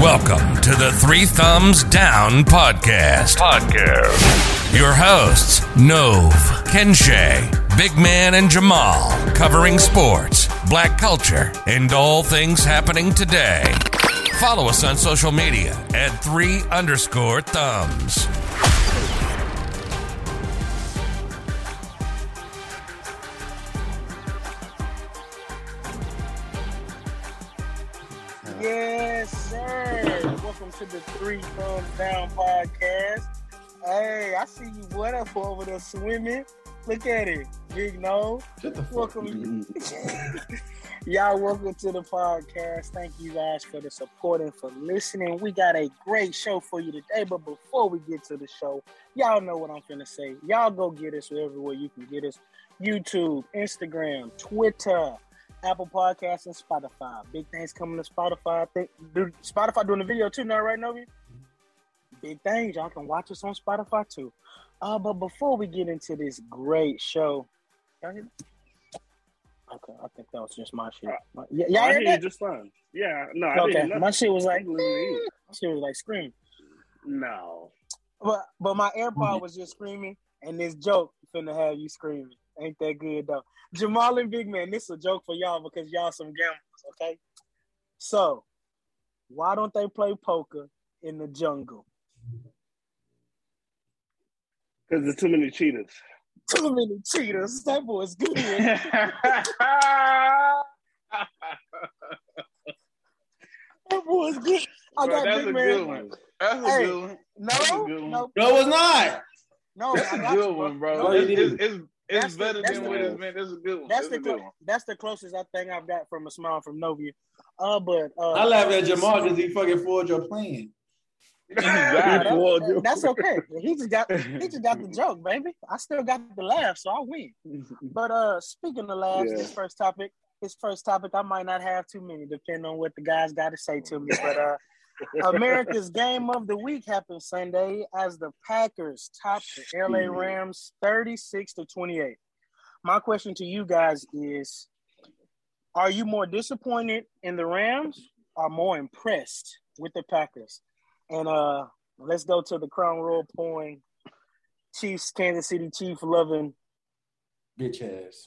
Welcome to the Three Thumbs Down podcast. Podcast. Your hosts, Nove, Kenshay, Big Man, and Jamal, covering sports, black culture, and all things happening today. Follow us on social media at three underscore thumbs. To the Three Thumbs Down podcast. Hey, I see you what up over there swimming. Look at it. Big no. Shut the fuck Welcome. Y'all, welcome to the podcast. Thank you guys for the support and for listening. We got a great show for you today. But before we get to the show, y'all know what I'm finna say. Y'all go get us everywhere you can get us. YouTube, Instagram, Twitter, Apple Podcasts, and Spotify. Big things coming to Spotify. I think dude, Spotify doing the video too now, right, Novi? Big things. Y'all can watch us on Spotify too. Uh, but before we get into this great show, y'all hear? Okay, I think that was just my shit. My- yeah, y'all I heard that? just fine. Yeah, no, I Okay, my shit was like, I'm listening to you. my shit was like screaming. No. But but my AirPod was just screaming, and this joke finna have you screaming. Ain't that good though? Jamal and Big Man, this is a joke for y'all because y'all some gamblers, okay? So why don't they play poker in the jungle? Because there's too many cheaters. Too many cheaters. That boy's good. that boy's good. I Bro, got that's Big a Man. good one. That's a Hey, good one. No, That's a good one. no, No, it's not. no. That's a good one, bro. No, it's, it's, it's, That's it's the- better that's than the- what it's been. That's a good one. That's That's the a good clo- one. that's the closest I think I've got from a smile from Novia. Uh, but uh, I laugh at Jamal because he fucking fooled your plan. Nah, Exactly. that- that's okay. He just got he just got the joke, baby. I still got the laugh, so I win. But uh, speaking of laughs, Yeah. this first topic, this first topic, I might not have too many, depending on what the guys got to say to me. But uh, America's game of the week happened Sunday as the Packers topped the LA Rams thirty-six to twenty-eight. My question to you guys is: Are you more disappointed in the Rams or more impressed with the Packers? And uh, let's go to the Crown Royal point. Chiefs, Kansas City Chief loving Bitch ass.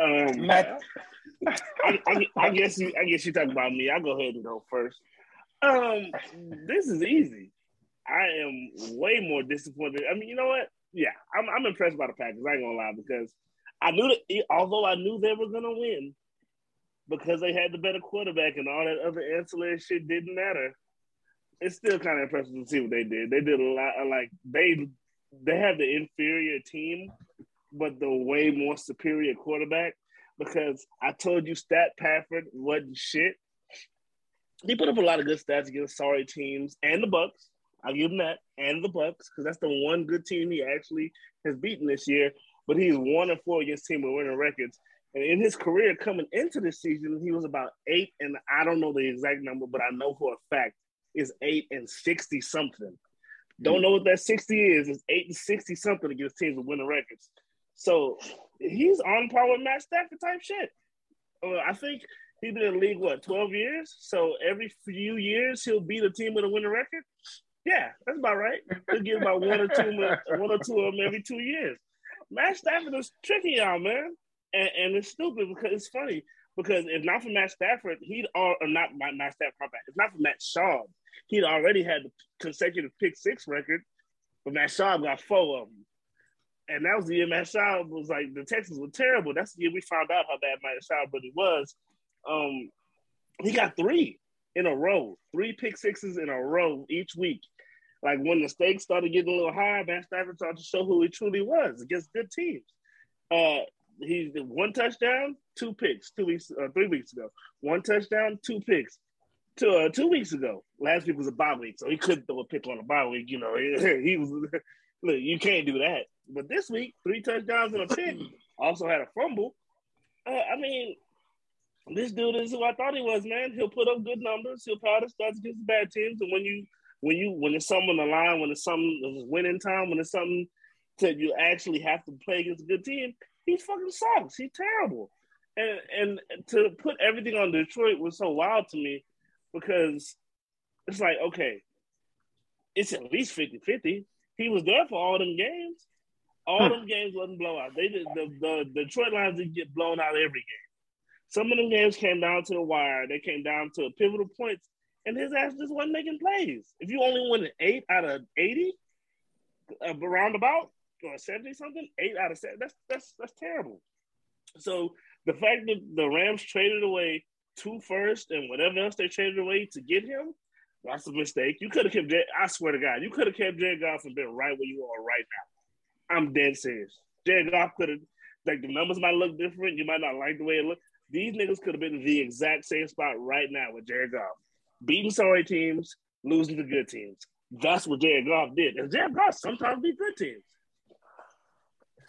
Um, Matt. I, I, I guess you. I guess you talk about me. I'll go ahead and go first. Um, this is easy. I am way more disappointed. I mean, you know what? Yeah, I'm, I'm impressed by the Packers. I ain't gonna lie because I knew that. Although I knew they were gonna win because they had the better quarterback and all that other ancillary shit didn't matter. It's still kind of impressive to see what they did. They did a lot. Like they they have the inferior team, but the way more superior quarterback. Because I told you, Stat Pafford wasn't shit. He put up a lot of good stats against sorry teams and the Bucs. I'll give him that, and the Bucs, because that's the one good team he actually has beaten this year. But he's one and four against teams with winning records. And in his career coming into this season, he was about eight, and I don't know the exact number, but I know for a fact is eight and sixty something. Don't know what that sixty is. It's eight and sixty something against teams with winning records. So he's on par with Matt Stafford type shit. Uh, I think he's been in the league what twelve years. So every few years he'll beat a team with a winning record. Yeah, that's about right. He'll get about one or two, one or two of them every two years. Matt Stafford is tricky, y'all, man, and, and it's stupid because it's funny because if not for Matt Stafford, he'd or, or not Matt, Stafford, my. If not for Matt Schaub, he'd already had the consecutive pick six record, but Matt Schaub got four of them. And that was the year Matt Schaub was like the Texans were terrible. That's the year we found out how bad Matt Schaub really was. Um, he got three in a row, three pick sixes in a row each week. Like when the stakes started getting a little high, Matt Stafford started to show who he truly was against good teams. Uh, he did one touchdown, two picks, two weeks, uh, three weeks ago. One touchdown, two picks. Two, uh, two weeks ago. Last week was a bye week, so he couldn't throw a pick on a bye week. You know, he, he was. Look, you can't do that. But this week, three touchdowns and a pick. Also had a fumble. Uh, I mean, this dude is who I thought he was, man. He'll put up good numbers. He'll power the stats against bad teams. And when you, when you, when it's something on the line, when it's something it's winning time, when it's something that you actually have to play against a good team, he fucking sucks. He's terrible. And and to put everything on Detroit was so wild to me. because it's like, okay, it's at least 50-50. He was there for all them games. All them games wasn't blowout. They did the, the Detroit Lions didn't get blown out every game. Some of them games came down to the wire. They came down to pivotal points, and his ass just wasn't making plays. If you only win an eight out of eighty, uh, roundabout or seventy something, eight out of seven, that's that's that's terrible. So the fact that the Rams traded away two first and whatever else they traded away to get him, that's a mistake. You could have kept. Jay, I swear to God, you could have kept Jared Goff and been right where you are right now. I'm dead serious. Jared Goff could have. Like the numbers might look different. You might not like the way it looked. These niggas could have been in the exact same spot right now with Jared Goff, beating sorry teams, losing to good teams. That's what Jared Goff did. And Jared Goff sometimes beat good teams.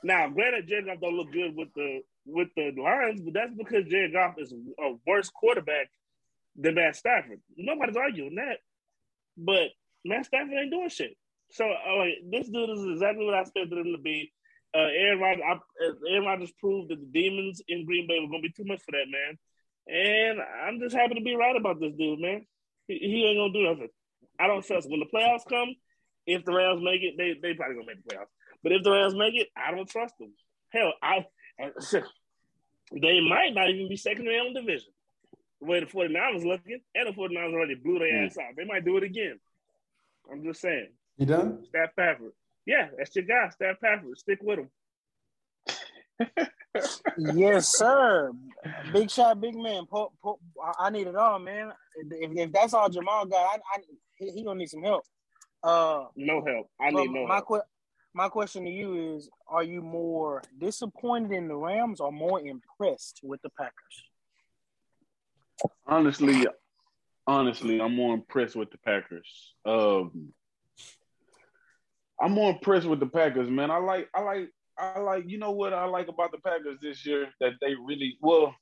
Now, granted, Jared Goff don't look good with the with the Lions, but that's because Jared Goff is a worse quarterback than Matt Stafford. Nobody's arguing that. But Matt Stafford ain't doing shit. So like, this dude is exactly what I expected him to be. Uh, Aaron Rodgers, I, uh, Aaron Rodgers proved that the demons in Green Bay were going to be too much for that man, and I'm just happy to be right about this dude, man. He, he ain't gonna do nothing. I don't trust him. when the playoffs come. If the Rams make it, they they probably gonna make the playoffs. But if the Rams make it, I don't trust them. Hell, I they might not even be second round division. The way the 49ers looking, and the 49ers already blew their Mm. ass out. They might do it again. I'm just saying. You done? Staff Pafford. Yeah, that's your guy, Staff Pafford. Stick with him. yes, sir. Big shot, big man. Po- po- I- I need it all, man. If, if that's all Jamal got, I, I, he, he gonna need some help. Uh, No help. I need no my help. que- my question to you is: Are you more disappointed in the Rams or more impressed with the Packers? honestly, honestly, I'm more impressed with the Packers. Um, I'm more impressed with the Packers, man. I like, I like, I like. You know what I like about the Packers this year? That they really well.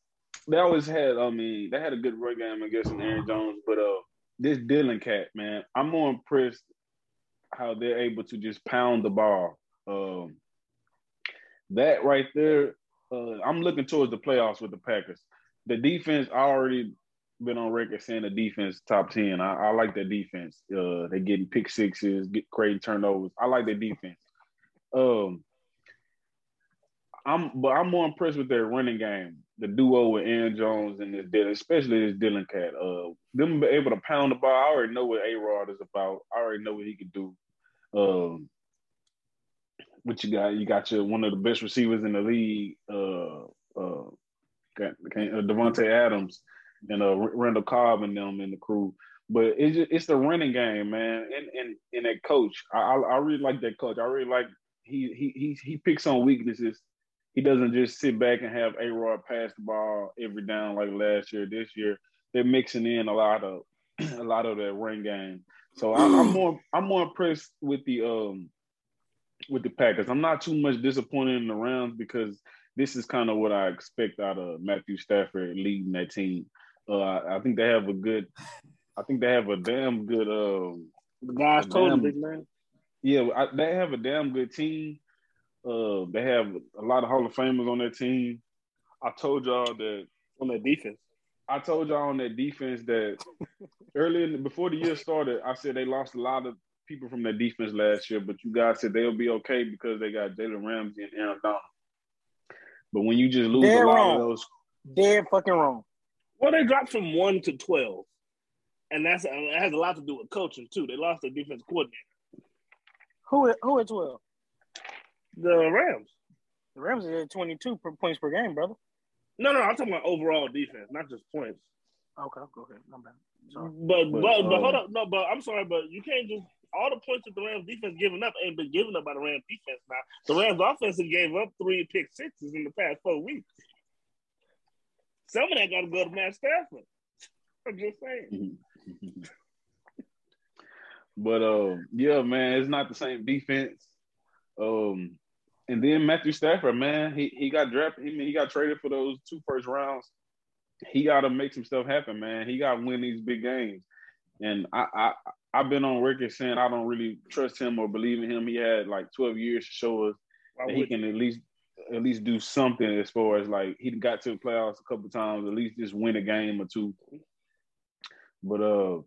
They always had. I mean, they had a good run game against Aaron Jones, but uh, this Dillon cat, man, I'm more impressed how they're able to just pound the ball. Um, that right there, uh, I'm looking towards the playoffs with the Packers the defense already been on record saying the defense top 10. I, I like the defense. Uh they getting pick sixes, get crazy turnovers. I like their defense. Um I'm but I'm more impressed with their running game. The duo with Aaron Jones and this Dillon, especially this Dillon cat. Uh them be able to pound the ball. I already know what A Rod is about. I already know what he can do. Um what you got? You got your one of the best receivers in the league, uh uh got uh, Davante Adams and uh, Randall Cobb and them in the crew. But it's just, it's the running game, man, and and and that coach. I, I I really like that coach. I really like he he he he picks on weaknesses. He doesn't just sit back and have A Rod pass the ball every down like last year. This year they're mixing in a lot of a lot of that run game. So I, I'm more I'm more impressed with the um with the Packers. I'm not too much disappointed in the Rams because this is kind of what I expect out of Matthew Stafford leading that team. Uh, I, I think they have a good, I think they have a damn good, um, The guys told him, Damn. big man. yeah, I, they have a damn good team. Uh, they have a lot of Hall of Famers on their team. I told y'all that on their defense. I told y'all on that defense that earlier in the, before the year started, I said they lost a lot of people from their defense last year, but you guys said they'll be okay because they got Jalen Ramsey and Aaron Donald. But when you just lose They're a lot wrong. of those, Dead fucking wrong. Well, they dropped from one to twelve, and that's it has a lot to do with coaching too. They lost their defense coordinator. Who who at twelve? The Rams. The Rams are at twenty two points per game, brother. No, no, I'm talking about overall defense, not just points. Okay, okay, my bad. Sorry. But But, but but, um, hold up, no, but I'm sorry, but you can't just all the points that the Rams defense giving up ain't been given up by the Rams defense. Now the Rams offense have gave up three pick sixes in the past four weeks. Some of that got to go to Matt Stafford. I'm just saying. but um, yeah, man, it's not the same defense. Um, and then Matthew Stafford, man, he he got drafted. He, he got traded for those two first rounds. He got to make some stuff happen, man. He got to win these big games. And I, I I've been on record saying I don't really trust him or believe in him. He had like 12 years to show us that he can at least at least do something as far as like he got to the playoffs a couple times, at least just win a game or two. But uh,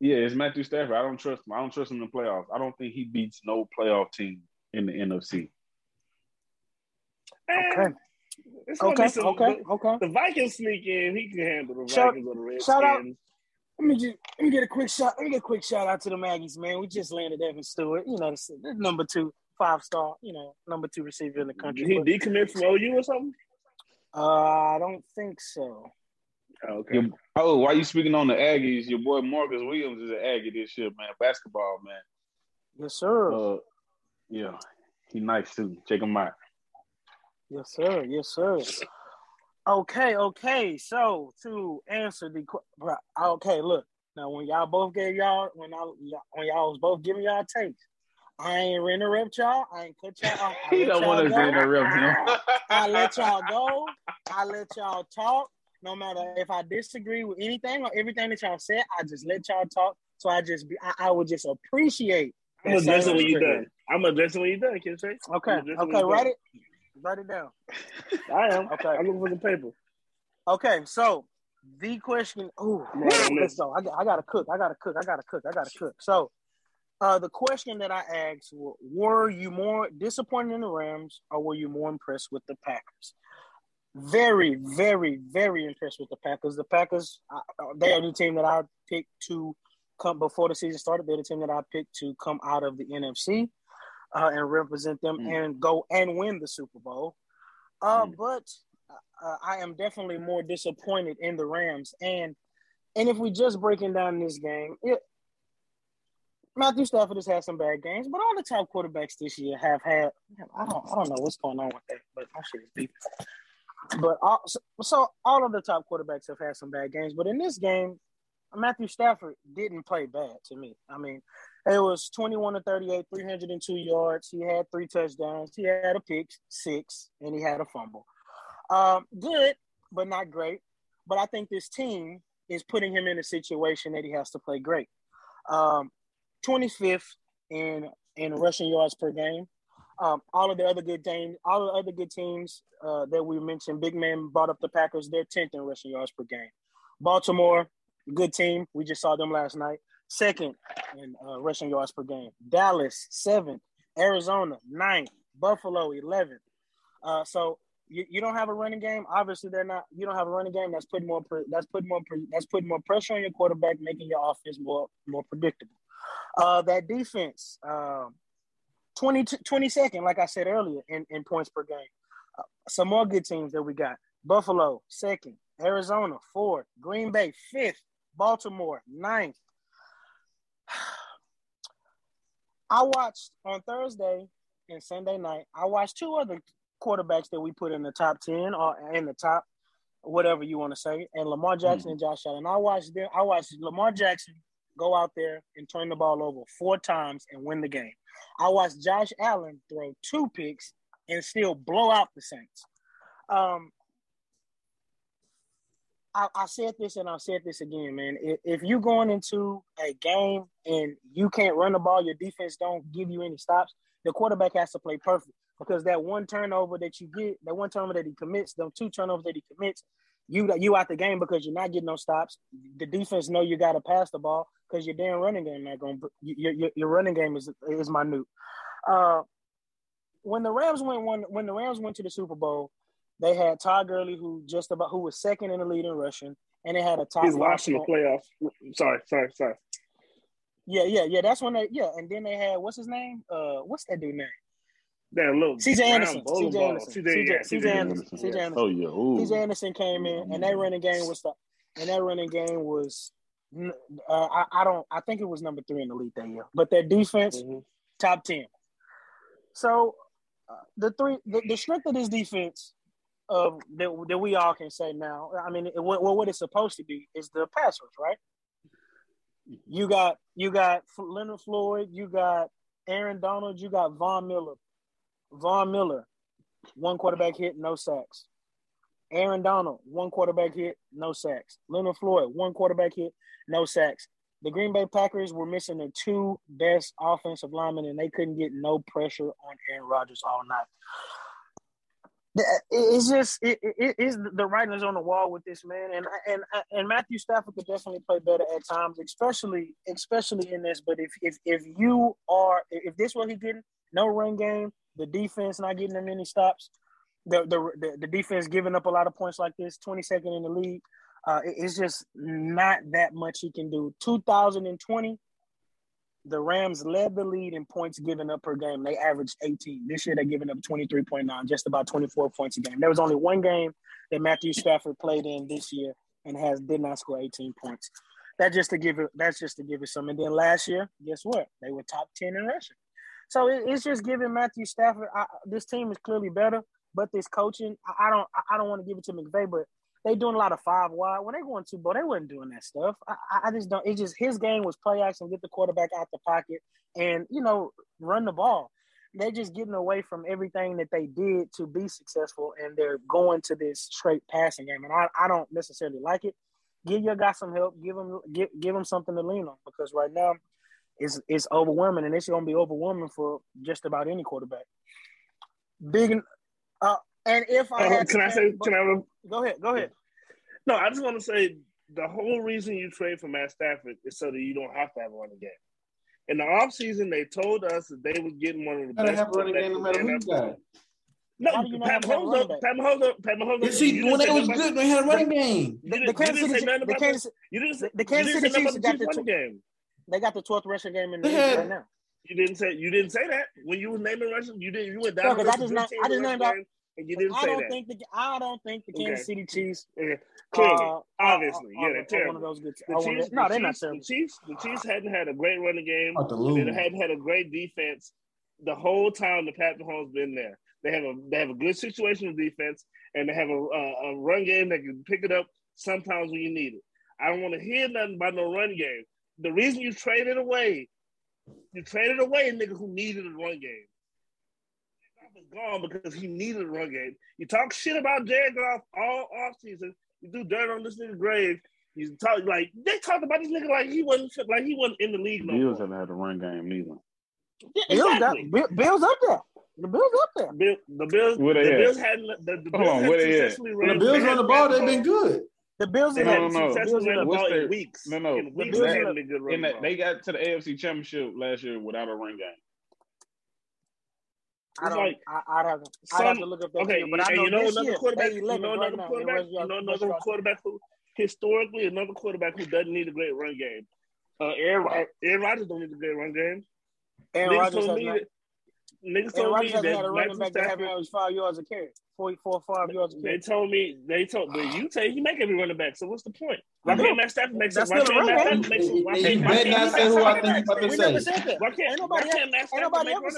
yeah, it's Matthew Stafford. I don't trust him. I don't trust him in the playoffs. I don't think he beats no playoff team in the NFC. Okay. it's Okay, some- okay, the- okay. The Vikings sneak in. He can handle the Shout- Vikings or the Redskins. shout out- Let me just let me get a quick shot. Let me get a quick shout out to the Maggies, man. We just landed Evan Stewart. You know, this, this number two, five star. You know, number two receiver in the country. Did he But, decommit from OU or something? uh, I don't think so. Okay. Your- oh, why you speaking on the Aggies? Your boy Marcus Williams is an Aggie this year, man. Basketball, man. Yes, sir. Uh, yeah, he nice too. Check him out. Yes, sir. Yes, sir. Okay, okay. So to answer the que- bro, okay, look now when y'all both gave y'all when I when y'all was both giving y'all takes, I ain't interrupt y'all. I ain't cut y'all off. I He don't y'all want us go. to interrupt him. I let y'all go. I let y'all talk. No matter if I disagree with anything or everything that y'all said, I just let y'all talk. So I just be, I, I would just appreciate. I'm that addressing silence when you're done. I'm addressing when you're done, Ken Shay. Okay, I'm addressing when okay, write done. it, write it down. I am. Okay. I'm looking for some paper. Okay, so the question. Ooh, Man, on let's this. go. I, I gotta cook. I gotta cook. I gotta cook. I gotta cook. So, uh, the question that I asked: were, Were you more disappointed in the Rams, or were you more impressed with the Packers? Very, very, very impressed with the Packers. The Packers, uh, they are the team that I picked to come before the season started. They're the team that I picked to come out of the NFC uh, and represent them Mm. and go and win the Super Bowl. Uh, Mm. But uh, I am definitely more disappointed in the Rams. And and if we just breaking down this game, it, Matthew Stafford has had some bad games, but all the top quarterbacks this year have had. I don't I don't know what's going on with that, but my shit is beef. But all, so, so all of the top quarterbacks have had some bad games, but in this game, Matthew Stafford didn't play bad to me. I mean, it was 21 to 38, 302 yards. He had three touchdowns. He had a pick six, and he had a fumble. Um, good, but not great. But I think this team is putting him in a situation that he has to play great. Um, 25th in in rushing yards per game. Um, all of the other good teams, all the other good teams uh, that we mentioned, Big Man brought up the Packers. They're 10th in rushing yards per game. Baltimore, good team. We just saw them last night. Second in uh, rushing yards per game. Dallas, seventh. Arizona, ninth. Buffalo, 11th. Uh, so you, you don't have a running game. Obviously, they're not. You don't have a running game. That's putting more. Pre, that's putting more. Pre, that's putting more pressure on your quarterback, making your offense more more predictable. Uh, that defense, um, 20, 22nd, like I said earlier, in, in points per game. Uh, some more good teams that we got: Buffalo, second; Arizona, fourth; Green Bay, fifth; Baltimore, ninth. I watched on Thursday and Sunday night. I watched two other quarterbacks that we put in the top ten or in the top, whatever you want to say, and Lamar Jackson and Josh Allen. I watched them. I watched Lamar Jackson go out there and turn the ball over four times and win the game. I watched Josh Allen throw two picks and still blow out the Saints. Um, I, I said this and I'll say this again, man. If, if you're going into a game and you can't run the ball, your defense don't give you any stops, the quarterback has to play perfect because that one turnover that you get, that one turnover that he commits, them two turnovers that he commits, you you out the game because you're not getting no stops. The defense know you got to pass the ball because your damn running game not going. Your, your your running game is is minute. Uh, when the Rams went one, when the Rams went to the Super Bowl, they had Todd Gurley, who just about who was second in the lead in rushing, and they had a top. He's watching the playoffs. Sorry, sorry, sorry. Yeah, yeah, yeah. That's when they yeah, and then they had what's his name? Uh, what's that dude name? That little CJ Anderson. CJ. Anderson. CJ, CJ yeah, CJ Anderson. CJ Anderson. Oh yeah. Ooh. CJ Anderson came in, and that running game was the, and that running game was, uh, I, I don't, I think it was number three in the league that year. But their defense, Mhm. top ten. So, uh, the three, the, the strength of this defense, of that, that we all can say now. I mean, it, what what it's supposed to be is the pass rush, right? You got you got Leonard Floyd, you got Aaron Donald, you got Von Miller. Von Miller, one quarterback hit, no sacks. Aaron Donald, one quarterback hit, no sacks. Leonard Floyd, one quarterback hit, no sacks. The Green Bay Packers were missing their two best offensive linemen, and they couldn't get no pressure on Aaron Rodgers all night. It's just it, it, it is the writing is on the wall with this man, and and and Matthew Stafford could definitely play better at times, especially especially in this. But if if if you are if this what he getting, no run game, the defense not getting him any stops, the the the, defense giving up a lot of points like this, twenty second in the league, uh, it- it's just not that much he can do. Two thousand and twenty. The Rams led the lead in points given up per game. They averaged 18. This year, they're giving up 23.9, just about 24 points a game. There was only one game that Matthew Stafford played in this year and has did not score 18 points. That just to give it. That's just to give it some. And then last year, guess what? They were top 10 in rushing. So it, it's just giving Matthew Stafford. I, this team is clearly better, but this coaching, I, don't. I don't want to give it to McVay, but they doing a lot of five wide. When they going two, ball, they wasn't doing that stuff. I, I- I just don't. It just his game was play action, get the quarterback out the pocket, and you know run the ball. They're just getting away from everything that they did to be successful, and they're going to this straight passing game. And I, I don't necessarily like it. Give your guy some help. Give him give give him something to lean on because right now it's it's overwhelming, and it's going to be overwhelming for just about any quarterback. Big, uh, and if I Uh, had to can I say- say? Can I? go ahead, go ahead. No, I just want to say the whole reason you trade for Matt Stafford is so that you don't have to have a running game. In the offseason, they told us that they were getting one of the Gotta best. have a running game no matter who you got. No, don't Pat have a running Mahomes. back? Pat Mahomes. Pat Mahomes. You see, when didn't they was good, they had a running game. The, the Kansas City, say nothing the Kansas, the, you didn't say, the Kansas City Chiefs got the the Chiefs tw- running game. they got the twelfth rushing game in the league right now. You didn't say you didn't say that when you were naming Russian. You didn't. You went down Yeah, the 'cause I list just of not- good I just teams in named the out- game, and you didn't I say don't that. think the I don't think the Kansas City Chiefs Yeah. Clearly, uh, obviously, are, yeah, are, they're terrible. one of those good. The are one Chiefs, the- no, they're not Chiefs, terrible. the Chiefs, the Chiefs hadn't had a great running game. About They lose. hadn't had a great defense the whole time the Pat Mahomes been there. They have a they have a good situational defense, and they have a, a, a run game that can pick it up sometimes when you need it. I don't want to hear nothing about no run game. The reason you traded away, you traded away a nigga who needed a run game. Goff is gone because he needed a run game. You talk shit about Jared Goff all offseason. You do dirt on this nigga grave. You talk like they talked about this nigga like he wasn't like he wasn't in the league no Bills more. haven't had a run game neither. Yeah, Bills, got, exactly. Bills up there. The Bills up there. Bill, the Bills, Where the at? Bills hadn't the, the Hold Bills on, had where they at? successfully the Bills they run the ball, they've been good. The Bills They in No, had no, no. successfully ran the What's ball in weeks. no, no. In weeks, Bills they hadn't the- been good run In the that, they got to the AFC Championship last year without a run game. I don't. like I, I'd have to. I'd have to look up that Okay, year, but I know you know this another year quarterback. You 11 know another now. in quarterback. rush You know another yards. quarterback who historically another quarterback who doesn't need a great run game. Uh, Aaron, Aaron Rodgers don't need a great run game. Aaron Rodgers told has me not. that. Niggas Aaron told me Rodgers hasn't that had a running Matthew back that Stafford. averaged five yards a carry, four, four, five yards a They told me they told, but you say he make every running back. So what's the point? Why I can't Matt Stafford make some? That's Why still a can't Matt. Stafford make some? Why can't you why can't not he say make who I think you backs? about to We never say. said that. Why can't nobody, can't Matt ain't Stafford nobody make ever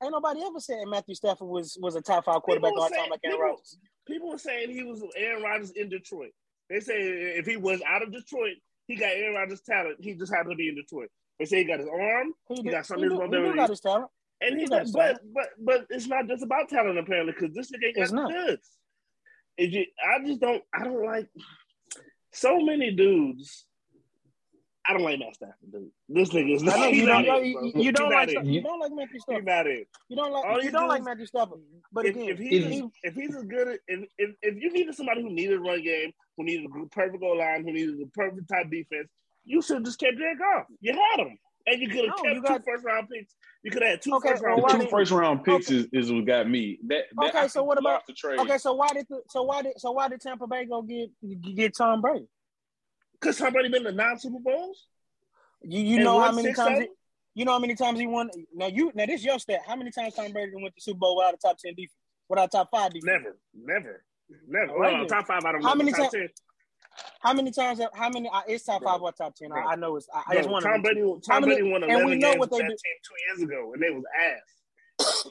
running said backs? Matthew. Ain't nobody ever said Matthew Stafford was was a top five quarterback People all time like Aaron Rodgers. People were saying he was Aaron Rodgers in Detroit. They say if he was out of Detroit, he got Aaron Rodgers' talent. He just happened to be in Detroit. They say he got his arm, He, he did- got some of his do- he mobility, got his talent. and he he got. But but but it's not just about talent apparently because this nigga got It's the not. goods. It ju- I just don't. I don't like so many dudes. I don't like Matt Stafford, dude. This nigga is I not. know He's you don't. it, You, bro. you, you don't not like it. you don't like Matthew He's Stafford. not it. You don't like All you don't like dudes- Matthew Stafford. But if, again, if he's he- if he's as good as if, if if you needed somebody who needed a run game, who needed a perfect goal line, who needed a perfect type defense, you should have just kept Jared Goff. You had him, and you could have No, kept you got- two first round picks. You could have had two Okay, first round well, why Two did- picks. first round picks Okay. is, is what got me. That, that Okay, I so what about- the trade. okay, so why did the, so why did so why did Tampa Bay go get get Tom Brady? Because somebody been to nine Super Bowls. You you And know how many times he, you know how many times he won. Now you now this your stat. How many times Tom Brady went to Super Bowl without a top ten defense, without top five defense? Never, never, never. Right, well, top five. I don't How know. many top ti- 10. How many times? have- How many? Uh, it's top five or top ten. I, I know it's. I, I just want Tom Brady. Tom many- Brady won and we eleven know games what with they that do. team two years ago, and they was ass.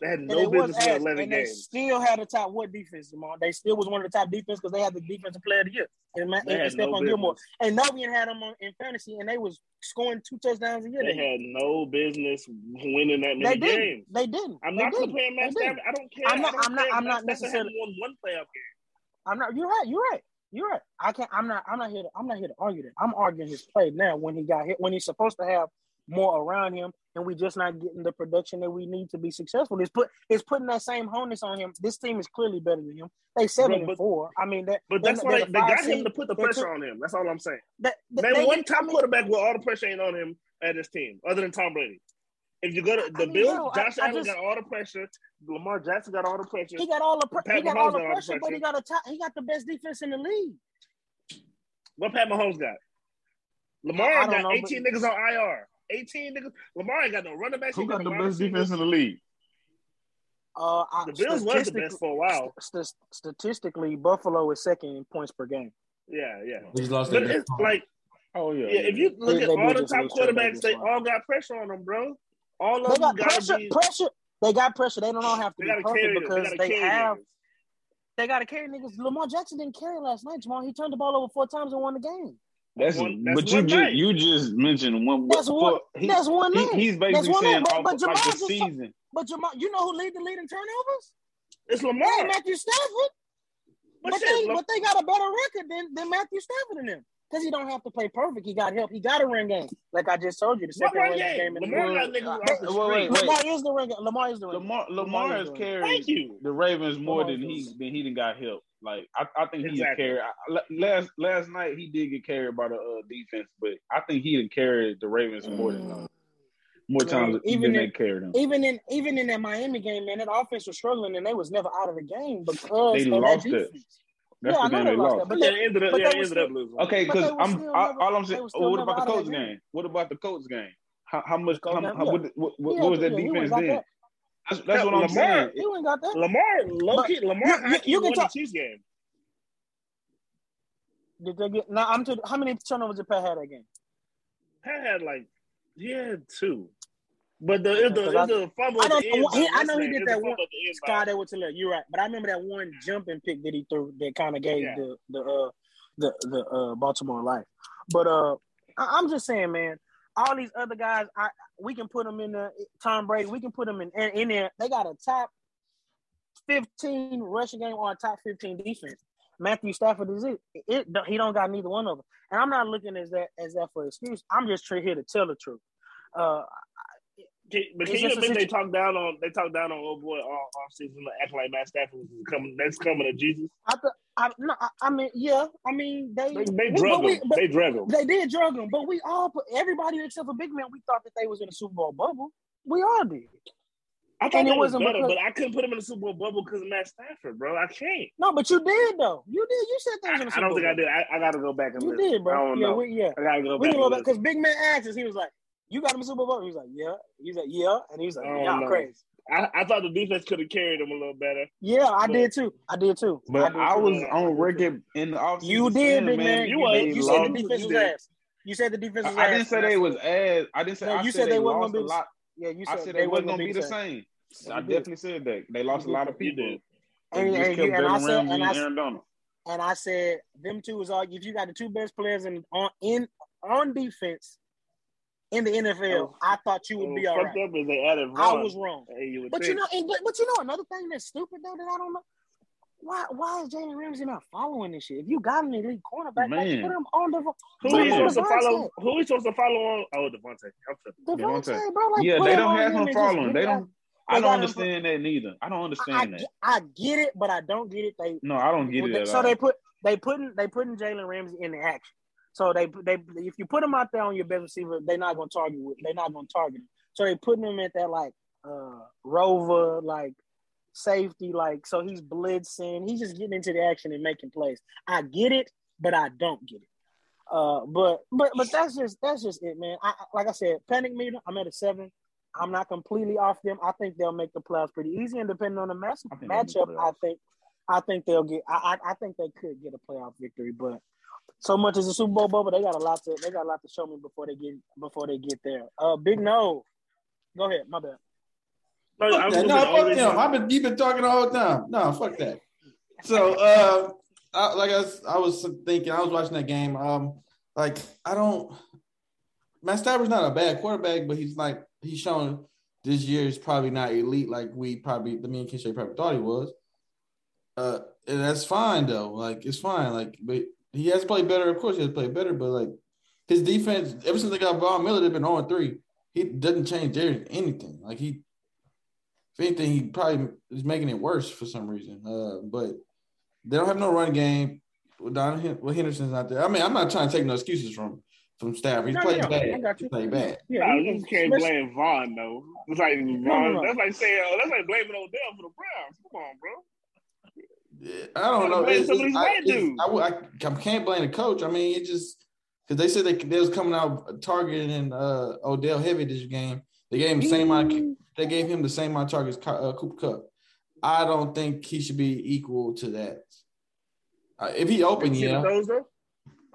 They had no business ass, eleven and they still had a top what defense, Jamal? They still was one of the top defense because they had the defensive player of the year, and, They and, had no Stephon Gilmore. business. And Novian had them on, in fantasy, and they was scoring two touchdowns a year. They had no business winning that They many didn't. games. They didn't. I'm They not didn't. comparing Matt They. Stafford. I don't care. I'm not- I'm not- I'm not necessarily- won one playoff game. I'm not. You're right. You're right. You're right. I can't. I'm not. I'm not here. To, I'm not here to argue that. I'm arguing his play now when he got hit. When he's supposed to have more around him, and we're just not getting the production that we need to be successful. It's put it's putting that same onus on him. This team is clearly better than him. They seven Bro, and four. I mean that, But that's why they, the they got him to put the pressure took- on him. That's all I'm saying. That, that- Name they- one I top mean, quarterback with all the pressure ain't on him at this team, other than Tom Brady. If you go to the mean, Bills, Josh I Allen just- got all the pressure. Lamar Jackson got all the pressure. He got all the Pat he got all the got all the pressure, but he got a top, he got the best defense in the league. What Pat Mahomes got? Lamar I got know, 18 niggas on IR. 18 niggas. Lamar ain't got no running backs. Who He got the best receivers. defense in the league? Uh, I, The Bills was the best for a while. st- statistically, Buffalo is second in points per game. Yeah, yeah. We just lost But that. it's like, Oh yeah. yeah, if you look They- at they all the top lose to the quarterbacks, they all got pressure on them, bro. All of They them got got pressure. be. Pressure. They got pressure. They don't all have to be perfect carry them. They because they carry have. niggas. They got to carry niggas. Lamar Jackson didn't carry last night, Jamal. He turned the ball over four times and won the game. That's, One- that's but you one just night. you just mentioned one. That's one. for- he- that's one he- he's That's basically one saying night, but- off but of, like the Jamal just- But Jamal, you know who lead the lead in turnovers? It's Lamar. ain't Matthew Stafford. But, But, shit, they, Lam- but they got a better record than, than Matthew Stafford in them. Because he don't have to play perfect. He got help. He got a ring game. Like I just told you, the second run ring game? game in the Lamar got world. niggas uh, off the Wait, wait, wait. Lamar is the ring. Lamar is the ring. Lamar Lamar Lamar is has doing it. carried Thank you. the Ravens more Lamar than he than he didn't got help. Like I, I think he Exactly. carried. I, last last night he did get carried by the uh, defense, but I think he didn't carry the Ravens more than uh, more Man, times even than they in- carried him. Even in even in that Miami game, man, that offense was struggling and they was never out of the game because They lost that it. That's yeah, I the game they they lost lost. that, but yeah, they, ended up, but yeah, they was ended up losing. Okay, because I'm still I, all I'm saying. oh, what about the out Colts game. game? What about the Colts game? How, how much? How, game, how, yeah. what, what, what, Yeah, was that yeah, defense wouldn't got then? That. That's, that's what I'm Lamar- saying. You wouldn't got that. Lamar, low key, Lamar you- you- can won the talk- Chiefs game. Did they get? Now I'm to. How many turnovers did Pat have that game? Pat had like, he had two. But the, it, the, Because it, I- the fumble I at don't the know. end he- I know he did that one. at Sky, that was to let you're right, but I remember that one jumping pick that he threw that kind of gave Yeah. the the uh the the uh Baltimore life. But uh, I, I'm just saying, man, all these other guys, I we can put them in the Tom Brady, we can put them in in, in there. They got a top 15 rushing game or a top 15 defense. Matthew Stafford is it. it. He don't got neither one of them, and I'm not looking as that as that for excuse. I'm just here to tell the truth. Uh, but can you admit they talk down on they talk down on old boy all off season, acting like Matt Stafford was coming next coming to Jesus? I, th- I no, I, I mean, yeah, I mean they They, they drug him. they drug him. they did drug him, but we all put everybody except for Big Man. We thought that they was in a Super Bowl bubble. We all did. I thought and it was wasn't better, because- but I couldn't put him in the Super Bowl bubble because of Matt Stafford, bro. I can't. No, but you did though. You did. You said they I, in a I Super don't Bowl think I did. I, I got to go back and You listen. did, I bro. don't Yeah, know. we, yeah. I got to go We back go back because Big Man asked us. He was like, "You got him in Super Bowl?" He was like, "Yeah." He's like, "Yeah," and he was like, I don't "Y'all know. crazy." I, I thought the defense could have carried him a little better. Yeah, I But- did too. I did too. But I, too. was I on did record in the offseason. You did, saying, big man. you You, was. did. they you said the defense was did. ass. You said the defense I, was I ass. I didn't say they was ass. I didn't say. No, I you said, said they they wasn't lost gonna a lot. Yeah, you I said said they, wasn't gonna gonna be the same. Yeah, I definitely said that. They lost a lot of You people. did. They And, and, and I said, and and I, and I said, them two is all. If you got the two best players in on in on defense in the NFL, Oh. I thought you would oh, be all fucked right. up is they added I was wrong. Hey, you would But you know, and, but, but you know another thing that's stupid though that I don't know. Why why is Jalen Ramsey not following this shit? If you got an elite cornerback, like, Man. put him on the who put are you supposed to Davante. follow? Who are supposed to follow on? Oh, Davante. I'm tripping. Davante, Davante. bro. Like, Yeah, they don't have him him and just following. They don't. I don't got him understand that neither. I don't I, I, understand that. I get it, but I don't get it. They No, I don't get it they- at so all. they put they putting they putting Jalen Ramsey in the action. So they they if you put them out there on your best receiver, they're not gonna target with they're not gonna target him. So they putting him at that like uh rover like safety like so he's blitzing. He's just getting into the action and making plays. I get it, but I don't get it. Uh, but but but that's just that's just it, man. I, like I said, panic meter. I'm at a seven. I'm not completely off them. I think they'll make the playoffs pretty easy, and depending on the match I think the matchup, I think I think they'll get. I, I I think they could get a playoff victory, but so much as a Super Bowl bubble, they got a lot to they got a lot to show me before they get before they get there. Uh, Big No, go ahead. My bad. No, I Fuck was that. gonna No, say the only fuck reason- them. I've been you've been talking all the whole time. No, fuck that. So, uh, I, like I was, I was thinking, I was watching that game. Um, like I don't. Matt Stafford's not a bad quarterback, but he's like he's shown this year is probably not elite like we probably the me and Kinshay probably thought he was. Uh, and that's fine though. Like it's fine. Like, but he has played better. Of course, he has played better. But like his defense, ever since they got Von Miller, they've been on three. he doesn't change there anything. Like he, if anything, he probably is making it worse for some reason. Uh, but they don't have no run game. With Don well, Henderson's not there. I mean, I'm not trying to take no excuses from from Stafford. He's No, playing no, I bad. got He you. played bad. Yeah, Nah, he- you can't blame Von though. It's like Von, no, no. that's like saying oh, that's like blaming Odell for the Browns. Come on, bro. Yeah, I don't know. It's- it's- I, it's- I, I, I can't blame the coach. I mean, it just because they said they, they was coming out targeting uh, Odell heavy this game. They gave him the same amount. They gave him the same amount of targets. Uh, Cooper Kupp. I don't think he should be equal to that. Uh, if he open, See the yeah. throws though.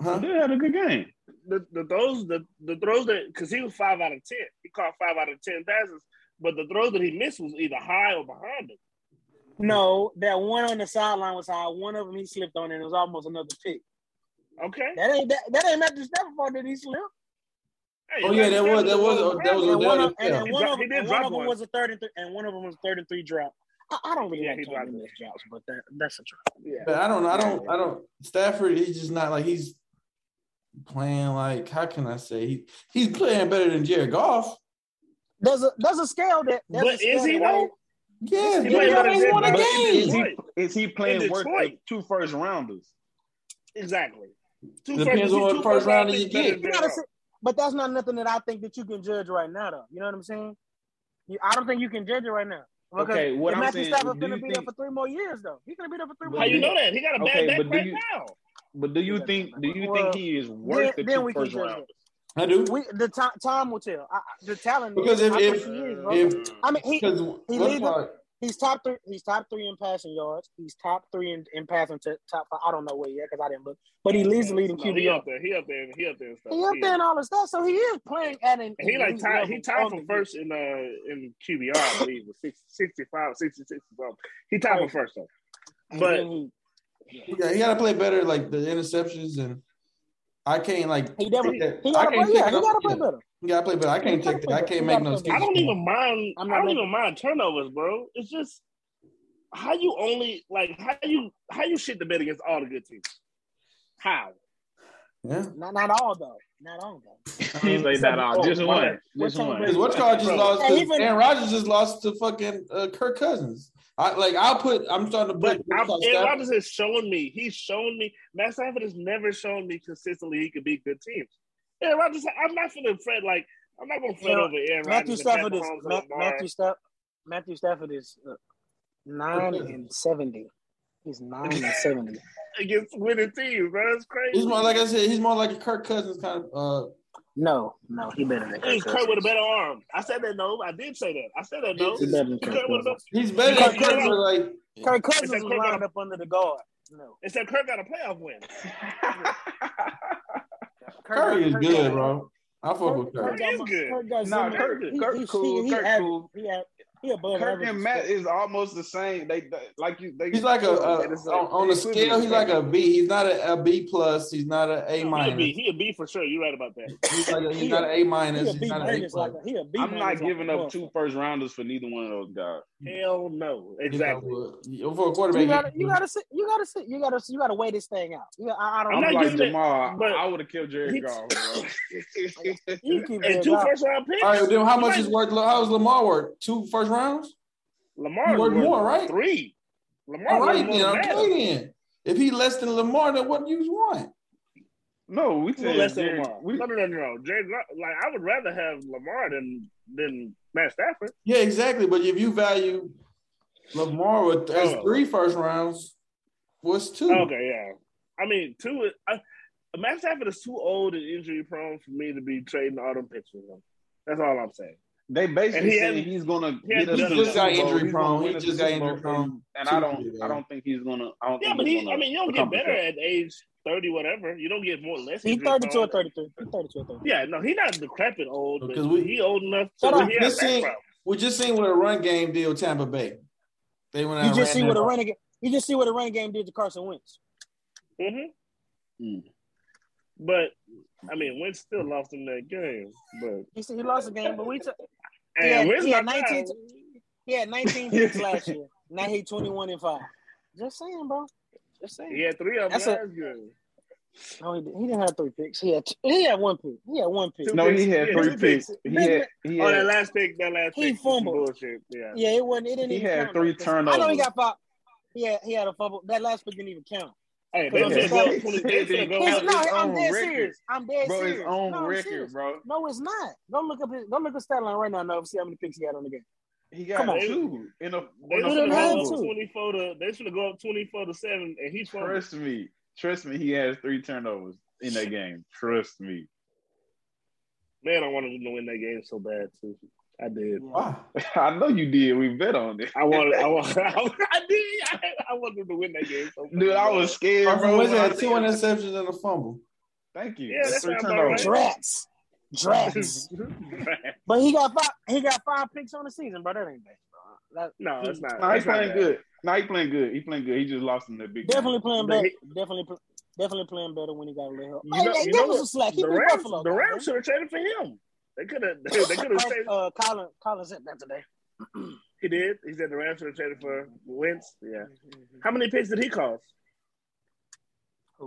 Huh? They had a good game. The the throws the the throws that because he was five out of ten. He caught five out of ten passes, but the throws that he missed was either high or behind him. No, that one on the sideline was high. One of them he slipped on, and it was almost another pick. Okay. That ain't that, that ain't Matthew Stafford fault that he slipped. Hey, Oh, yeah, that was- that was- Stafford that was And Odell one of, yeah. and one of them, and one of them was a third and three, and one of them was third and three drop. I, I don't really Yeah, like he calling dropped those drops, but that that's a drop. Yeah. But I don't. I don't. I don't. Stafford, he's just not like he's playing like. How can I say he he's playing better than Jared Goff? There's a there's a scale that. There's But a scale is he that though? Way- Yeah, He Jared played Goff better ain't than won a game. Is he is he playing worth Detroit. of two first rounders? Exactly. Two Depends first- on what two first rounder picks you get. You say- but that's not nothing that I think that you can judge right now, though. You know what I'm saying? You, I don't think you can judge it right now. Because Okay, what I'm Matthew saying, Stafford do gonna you be there for three more years, though. He's gonna be there for three But more How you know that? He got a bad Okay, back right you- now. But do you think do you Well, think he is worth the then two we can first judge rounders? I do We the time time will tell. I, I- the talent Because is, if- I if- think he is, if- I mean he because he leads he's top three. He's top three in passing yards. He's top three in, in passing to top five. I don't know where yet because I didn't look, but he leads the lead in No, he QBR. up there. He up there. He up there and stuff. He up there and all the stuff, so he is playing at an. He like elite tied. He level tied for first in uh in QBR. I believe with 60, 65, 66 or something. He tied for first though. but- he, Yeah, he got to play better, like the interceptions, and I can't like. he never. He gotta play. Yeah, he gotta play better. He got to play better. I can't take that. I can't make no I don't even mind. I'm I don't even mind turnovers, bro. It's just how you only like how you how you shit the bed against all the good teams. How? Yeah, Not not all though. Not all though. He's like that all. Just one. what- Just one. time because what just lost? Hey, To, Aaron Rodgers just lost to fucking uh, Kirk Cousins. I like. I'll put. I'm starting to put. I'm, Stafford- Aaron Rodgers has shown me. He's shown me. Matt Stafford has never shown me consistently he could beat good teams. Aaron Rodgers. I'm not gonna fret like. I'm not gonna fret Aaron- over Aaron Matthew Rodgers. Stafford is Mahomes Ma- Matthew Stafford. Matthew Stafford is uh, nine and seventy. He's nine and seventy. against winning teams, bro. That's crazy. He's more like I said. He's more like a Kirk Cousins kind of. uh No, no, he better than He's Kirk Kurt with a better arm. I said that no. I did say that. I said that no. He better than Kurt Kirk with a better. Cousins. He's better than Kirk, Cousins- but like. Kirk Cousins was Kirk lined got- up under the guard. No, Instead, Kurt got a playoff win. Curry is Kirk good, got- bro. I fuck with Kirk Curry. got is mo- good. Kirk got Nah, Zimmer. Kirk- He- Kirk he- cool, he Kirk average- cool. He had, he Kirk and Matt is almost the same. They, they like you. They He's like a, a It is on, on the scale. He's like a B. He's not a, a B plus. He's not a A He a minus. B. He a B for sure. You're right about that. He's like a, he's He not a- an A He minus. a He's B not an A minus plus. like a, he a B I'm not giving up two first rounders for neither one of those guys. Hell no. You Exactly. know, for a You quarterback, gotta, you gotta sit, you gotta sit, you gotta, you gotta weigh this thing out. You, I, I don't I'm I'm know. like giving it- Jamal. I would have killed Jared Goff, bro. You keep And that two out. first round picks. All right, then how much is worth? How is Lamar worth? Two first rounds? Lamar He worth worth more, right? Three. Lamar All worth right, then than that. okay then. If he less than Lamar, then what do you want? no, we Who said less than Jared- Lamar? we- no, no, no, no. Jared, like I would rather have Lamar than than Matt Stafford. Yeah, exactly. But if you value Lamar with as Oh. three first rounds, what's two? Okay, yeah. I mean, two. is- I, Matt Stafford is too old and injury prone for me to be trading all them picks with him. That's all I'm saying. They basically he saying he's gonna he get hasn't us to the. Super Bowl. injury prone. win He just got Super injury prone and- And I don't, I don't think he's gonna. I don't Yeah, think but he's he. I mean, you don't get better at age thirty, whatever. You don't get more less. He injury 32 or prone. 33. He 32 or 33. Yeah, no, he's not decrepit old, but Because we- he old enough to. Shut up. He has This back. We just seen what a run game did with Tampa Bay. They went out You just see what a ball. running game. You just see what a running game did to Carson Wentz. Mm-hmm. Mm. But I mean, Wentz still lost in that game. But He said he lost the game, but we took. And Yeah, Wentz yeah, not 19. He had 19 picks last year. Now he 21 and five. Just saying, bro. Just saying. He had three of them That's a- last. No, he, did- he didn't have three picks. He had t- he had one pick. He had one pick. Two No, he had Yeah, three two picks. picks. He Big had he Oh, that last pick, that last He pick. was fumbled. Bullshit. Yeah. Yeah, it wasn't. It didn't He even had count, three though, 'cause I know he got five. Yeah, he had a fumble. That last pick didn't even count. Hey, Cause they I'm just go 20. They finna go It's, up. no, his I'm dead record. serious. I'm dead bro serious. his own no, record, serious. bro. No, it's not. Go look up his. Go look at stat line right now. No, see how many picks he had on the game. He got Come on. two in a, They in a have go to. up 24 to. They finna go up 24 to seven, and he's fumbled. Trust me. Trust me, he has three turnovers in that game. Trust me. Man, I wanted him to win that game so bad too. I did. Why? I know you did. We bet on it. I wanted. I wanted. I did. I, I wanted him to win that game so bad. Dude, I was scared, Carson bro. Wentz when had two interceptions and a fumble. Thank you. Yeah, That's that three sound right. Drats, drats. but he got five. He got five picks on the season, bro. That ain't bad. That, No, he- it's not. No, he It's not playing good. No, he playing good. He playing good. He just lost in that big Definitely game. playing better. he- Definitely, definitely playing better when he got a little help. You know- hey, you give know him some slack. He The Rams, Buffalo. the. Rams should have traded for him. They could have. They could have saved. Uh, Colin, Colin said that today. He did. He said the Rams should have traded for Wentz. Yeah. How many picks did he cost?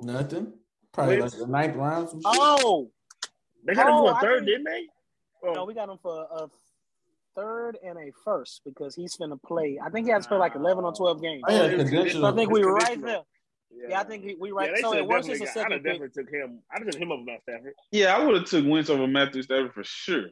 Nothing. Probably Wentz? like the ninth round. Oh They got him Oh, for a I third, think- didn't they? Oh, no, we got him for a third and a first because he's going to play. I think he has to play like eleven or twelve games. I Oh, it's conditional. So I think we It's were right there. Yeah, I think we, we right. Yeah, they so should it works definitely as a got. I'd second have definitely took him. I'd have took him over Matt Stafford Yeah, I would have took Wentz over Matthew Stafford for sure.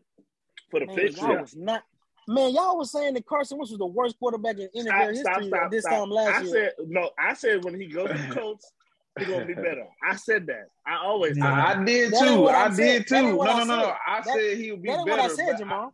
for the Man, fifth. y'all was not. Man, y'all was saying that Carson Wentz was the worst quarterback in NFL Stop, history stop, stop, this stop. time last I year. said no. I said when he goes to the Colts, he's gonna be better. I said that. I always said Yeah. that. I did That too. I I'm did too. No, no, no, no. I That- said he would be that ain't better. what I said, but Jamal.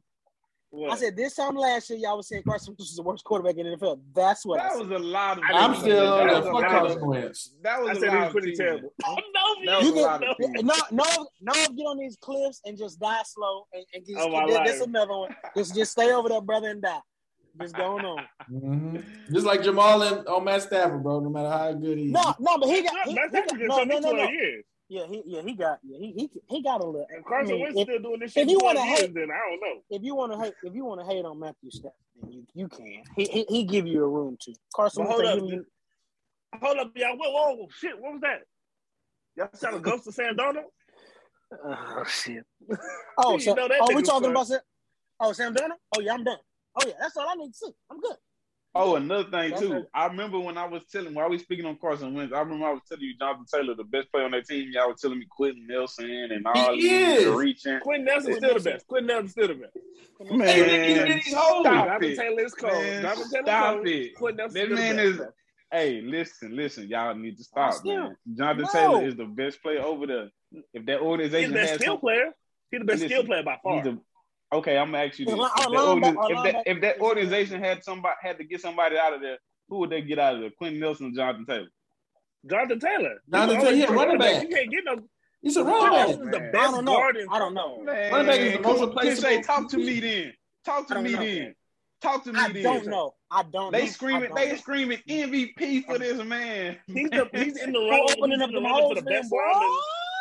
What? I said this time last year, y'all was saying Carson Wentz was the worst quarterback in the NFL. That's what I that said. was a lot of. I I'm still that on was the fuck Carson Wentz. That was I a said he was pretty terrible. Oh, no, You a can- lot of teams. No, no, no. Get on these cliffs and just die slow, and, and just, Oh, my this, this another one. Just, just stay over there, brother, and die. Just going on. Mhm. Just like Jamal and on Matt Stafford, bro. No matter how good he is. No, no, but he got. He, Matt he Stafford got can no, take no, no, no. years. Yeah, he, yeah, he got. Yeah, he, he, he got a little. And I Carson mean, Wentz if, still doing this shit, if you wanna hate- then I don't know. if you want to hate, if you want to hate on Matthew Stafford, then you, you can. He, he, he give you a room to. Carson Wentz hold up, you. Hold up, y'all. Whoa, whoa, shit. What was that? Y'all trying to ghost to Sam Darnold? Oh shit. Oh, so, oh, we talking about Sam? Oh, Sam Darnold? Oh yeah, I'm done. Oh yeah, that's all I need to see. I'm good. Oh, another thing too. I remember when I was telling while we speaking on Carson Wentz, I remember I was telling you Jonathan Taylor, the best player on that team. Y'all was telling me Quenton Nelson and all He these reaching. Quenton Nelson's still the best. Quenton Nelson's still the best. Man, Hey, stop Jonathan it. Taylor is cold. Man, Jonathan Taylor stop cold. it. Quenton Nelson's That man best. is. Hey, listen, listen. Y'all need to stop, still- man. Jonathan No. Taylor is the best player over there. If that He's organization the best has skill some, player. He's the best Listen, skill player by far. he's the- okay, I'm gonna ask you this: Our if that, linebacker- if that if that organization had somebody had to get somebody out of there, who would they get out of there? Quenton Nelson or Jonathan Taylor? Jonathan Taylor. Jonathan Taylor, he a running quarterback. back. You can't get no. He's a Quenton running back. Nelson's the man. I best don't know. guard in I don't know. Man, Running back is the most replaceable Kinsey, talk to me then. Talk to I don't me know. then. Talk to me I then. don't know. I don't. They know. screaming. I don't They know. screaming MVP for this man. He's the he's in the Who opening up in the them for the best boy? lineman.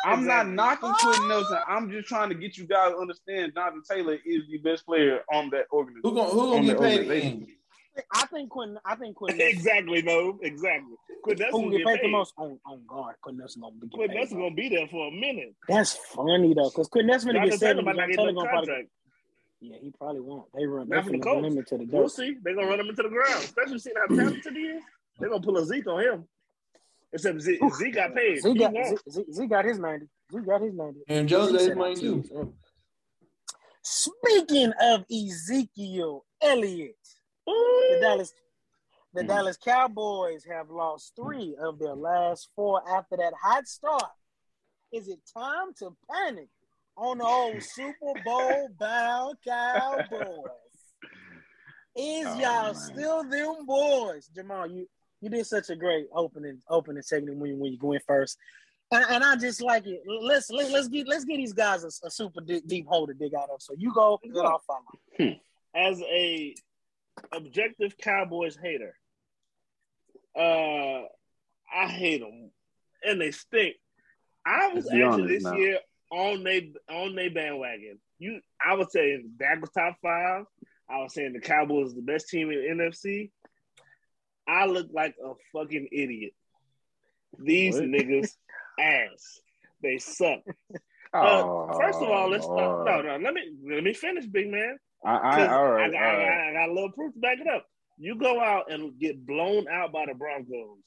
I'm not knocking Quenton Nelson. I'm just trying to get you guys to understand Jonathan Taylor is the best player on that organization. Who gonna who on gonna get paid I think Quenton. I think Quenton. Exactly, no, exactly. Quenton Who Nelson can will get get paid the most on on guard? Quenton Nelson gonna get Quenton paid. Nelson gonna be there for a minute. That's funny though, because Quenton Nelson gonna get Taylor seven. might not Jonathan get Taylor gonna probably. contract. Yeah, he probably won't. They run. They Not from the finna run him into the We'll dirt. see. They're gonna run him into the ground, especially seeing how talented he is. They're gonna pull a Zeke on him. Except Zeke, Zeke got paid. Z got. Z, Z, Z got his ninety. Z got his ninety. And Jones He got his money out too. Speaking of Ezekiel Elliott, the Dallas the Mhm. Dallas Cowboys have lost three of their last four after that hot start. Is it time to panic on the old Super Bowl bound Cowboys? Is Oh, y'all man. still them boys? Jamal, you you did such a great opening opening segment when you, when you go in first. And, and I just like it. Let's let, let's get let's get these guys a, a super deep, deep hole to dig out of. So you go, then I'll follow. As a objective Cowboys hater, uh, I hate them, and they stink. I was Let's actually honest this now. year on they on they bandwagon. You, I was saying Dak was top five. I was saying the Cowboys was the best team in the NFC. I look like a fucking idiot. These What? niggas ass. They suck. Uh, first of all, let's start. No, no. Let me let me finish, big man. I, I, all right, I, got, all I, I got a little proof to back it up. You go out and get blown out by the Broncos,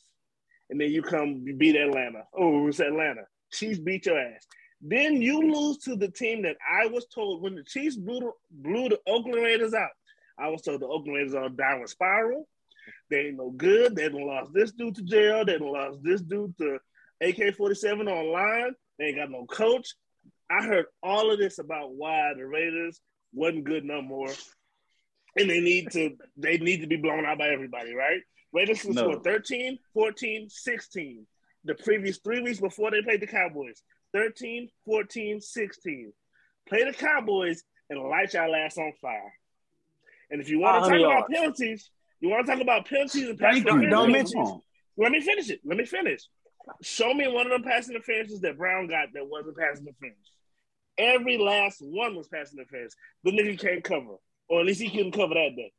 and then you come beat Atlanta. Oh, it's Atlanta. Chiefs beat your ass. Then you lose to the team that I was told when the Chiefs blew the, blew the Oakland Raiders out. I was told the Oakland Raiders are on a downward spiral. They ain't no good. They done lost this dude to jail. They done lost this dude to AK 47 online. They ain't got no coach. I heard all of this about why the Raiders wasn't good no more. And they need to they need to be blown out by everybody, right? Raiders No. scored 13, 14, 16. The previous three weeks before they played the Cowboys. 13, 14, 16. Play the Cowboys and light your ass on fire. And if you want to talk 500 about penalties, you want to talk about penalties and pass Thank. Don't- don't mention- let me finish it. Let me finish. Show me one of them pass interferences that Brown got that wasn't pass interference. Every last one was pass interference. The nigga can't cover, or at least he couldn't cover that day,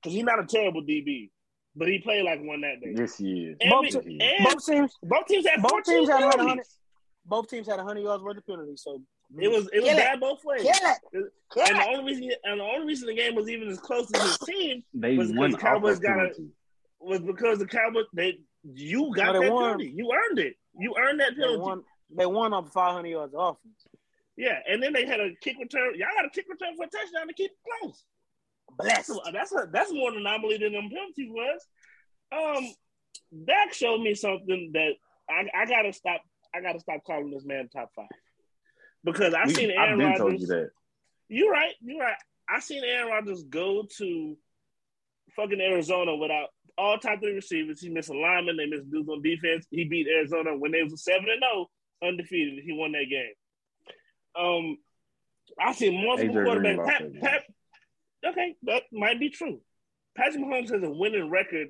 because he's not a terrible DB, but he played like one that day. Yes, he is. Every- Both- and Both teams, both teams had both teams had penalties. 100 both teams had 100 yards worth of penalties. So It was it was Kill it. bad both ways. Kill it. Kill And the only reason and the only reason the game was even as close as it team They Was because the Cowboys got of it. was because the Cowboys they you got No, they that won. penalty. You earned it. You earned that They penalty. won. They won off 500 yards of offense. Yeah, and then they had a kick return. Y'all got a kick return for a touchdown to keep it close. That's Blessed. a, that's a, that's more an anomaly than them penalties was. Um, Dak showed me something that I, I gotta stop. I gotta stop calling this man top five because I We- seen I've Aaron been told Rodgers. you that. You're right. You're right. I seen Aaron Rodgers go to fucking Arizona without all top three receivers. He missed a lineman. They missed dudes on defense. He beat Arizona when they was seven and zero, undefeated. He won that game. Um, I seen multiple AJ quarterbacks. Pat. Pat, okay, that might be true. Patrick Mahomes has a winning record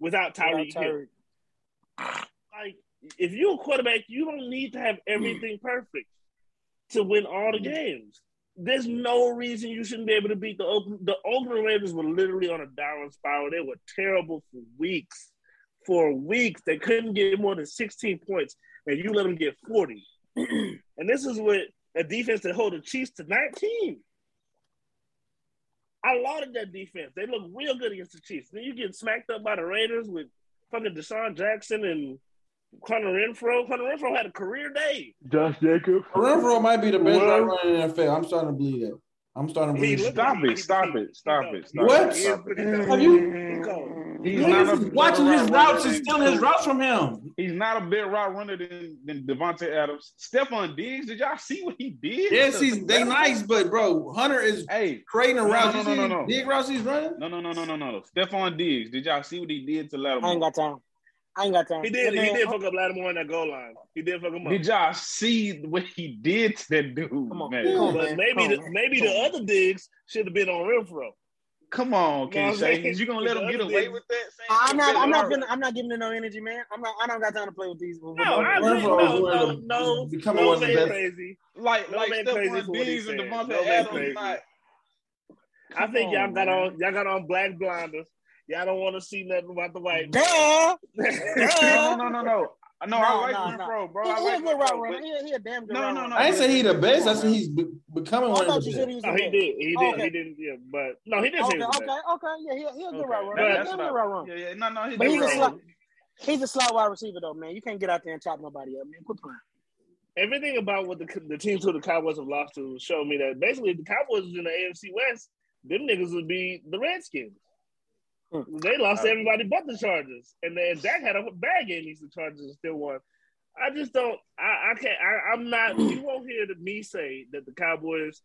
without Tyreek Hill. Like, if you're a quarterback, you don't need to have everything perfect to win all the games. There's no reason you shouldn't be able to beat the Oakland. The Oakland Raiders were literally on a downward spiral. They were terrible for weeks. For weeks, they couldn't get more than 16 points, and you let them get 40. and this is with a defense that hold the Chiefs to 19. I lauded that defense. They look real good against the Chiefs. Then you get smacked up by the Raiders with fucking DeSean Jackson and Hunter Renfrow. Hunter Renfrow had a career day. Josh Jacobs. Renfrow might be the best Well- right runner in the NFL. I'm starting to believe that. I'm starting to believe looked- that. Stop it, stop it, stop it, stop What? it. Stop it. Have you- He. He's Niggas not a watching his routes and stealing his routes from him. He's not a better route runner than, than Davante Adams. Stefon Diggs, did y'all see what he did? Yes, he's they nice, but bro, Hunter is Hey, creating a No, route. no, You no, no, no. big routes he's running. no, no, no, no, no, no. Stefon Diggs, did y'all see what he did to I ain't got time. I ain't got time. He did. That He did oh. fuck up Lattimore in that goal line. He did fuck him up. Did y'all see what he did to that dude, Come on. man? Come on, but man. maybe Come the on, maybe Come the other Diggs should have been on Renfrow. Come on, You know Ken what I'm Shay. saying? Is you gonna let him get away other with that? Saying I'm not. I'm not. Gonna, I'm not giving it no energy, man. I'm not. I don't got time to play with these. With No, I agree. Renfrow No, is one no, of no, becoming no one of the man best. crazy. like No like man crazy Stefon for what he Diggs and said. Davante No man Adams. Not, I think Come y'all got on y'all got on black blinders. Y'all don't want to see nothing about the white. Duh. no, no, no, no, no. No, I No, like no, no. Renfrow, bro. He, I he like a good route runner. He, he a damn good No, route no, runner. no. I ain't say he the best. I Come said he's be- becoming Oh, I one thought of the said best. he was. No, he did. He did. Okay. He didn't. Yeah, but no, he didn't Okay, say he okay, okay. Yeah, he, he a good Okay. route runner. But He a damn good I- route runner. Yeah, yeah, no, no, he's But a he's a good slot. He's a slot wide receiver though, man. You can't get out there and chop nobody up, man. Quit playing. everything about what the the teams who the Cowboys have lost to showed me that basically if the Cowboys was in the AFC West, them niggas would be the Redskins. They lost Uh, everybody but the Chargers, and then Dak had a bad game against the Chargers and still won. I just don't. I, I can't. I, I'm not. You won't hear the, me say that the Cowboys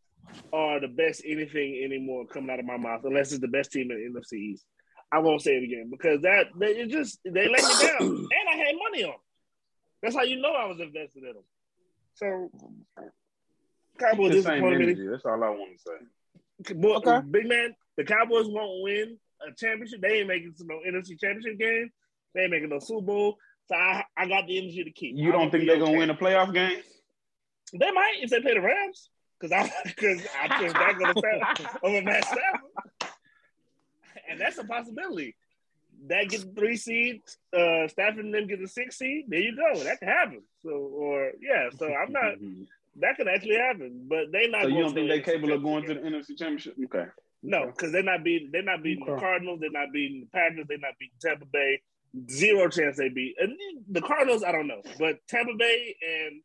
are the best anything anymore coming out of my mouth, unless it's the best team in the NFC East. I won't say it again because that they it just they let me down, and I had money on. Them. That's how you know I was invested in them. So Cowboys The same disappointed me. energy. That's all I want to say. Boy, Okay. Big man, the Cowboys won't win a championship. They ain't making no NFC championship game. They ain't making no Super Bowl. So I, I got the energy to keep. You don't think they're gonna win a playoff game? They might if they play the Rams. Because I because I back on the Stafford over Matt Stafford. And that's a possibility. that gets three seed, uh, Stafford and them get the six seed. There you go. That can happen. So, or yeah. So I'm not. that could actually happen, but they not. So you don't think they the capable of going to the NFC Championship? Okay. No, because they're not beating. They're not beating the Cardinals. They're not beating the Packers. They're not beating Tampa Bay. Zero chance they beat. And the Cardinals, I don't know, but Tampa Bay and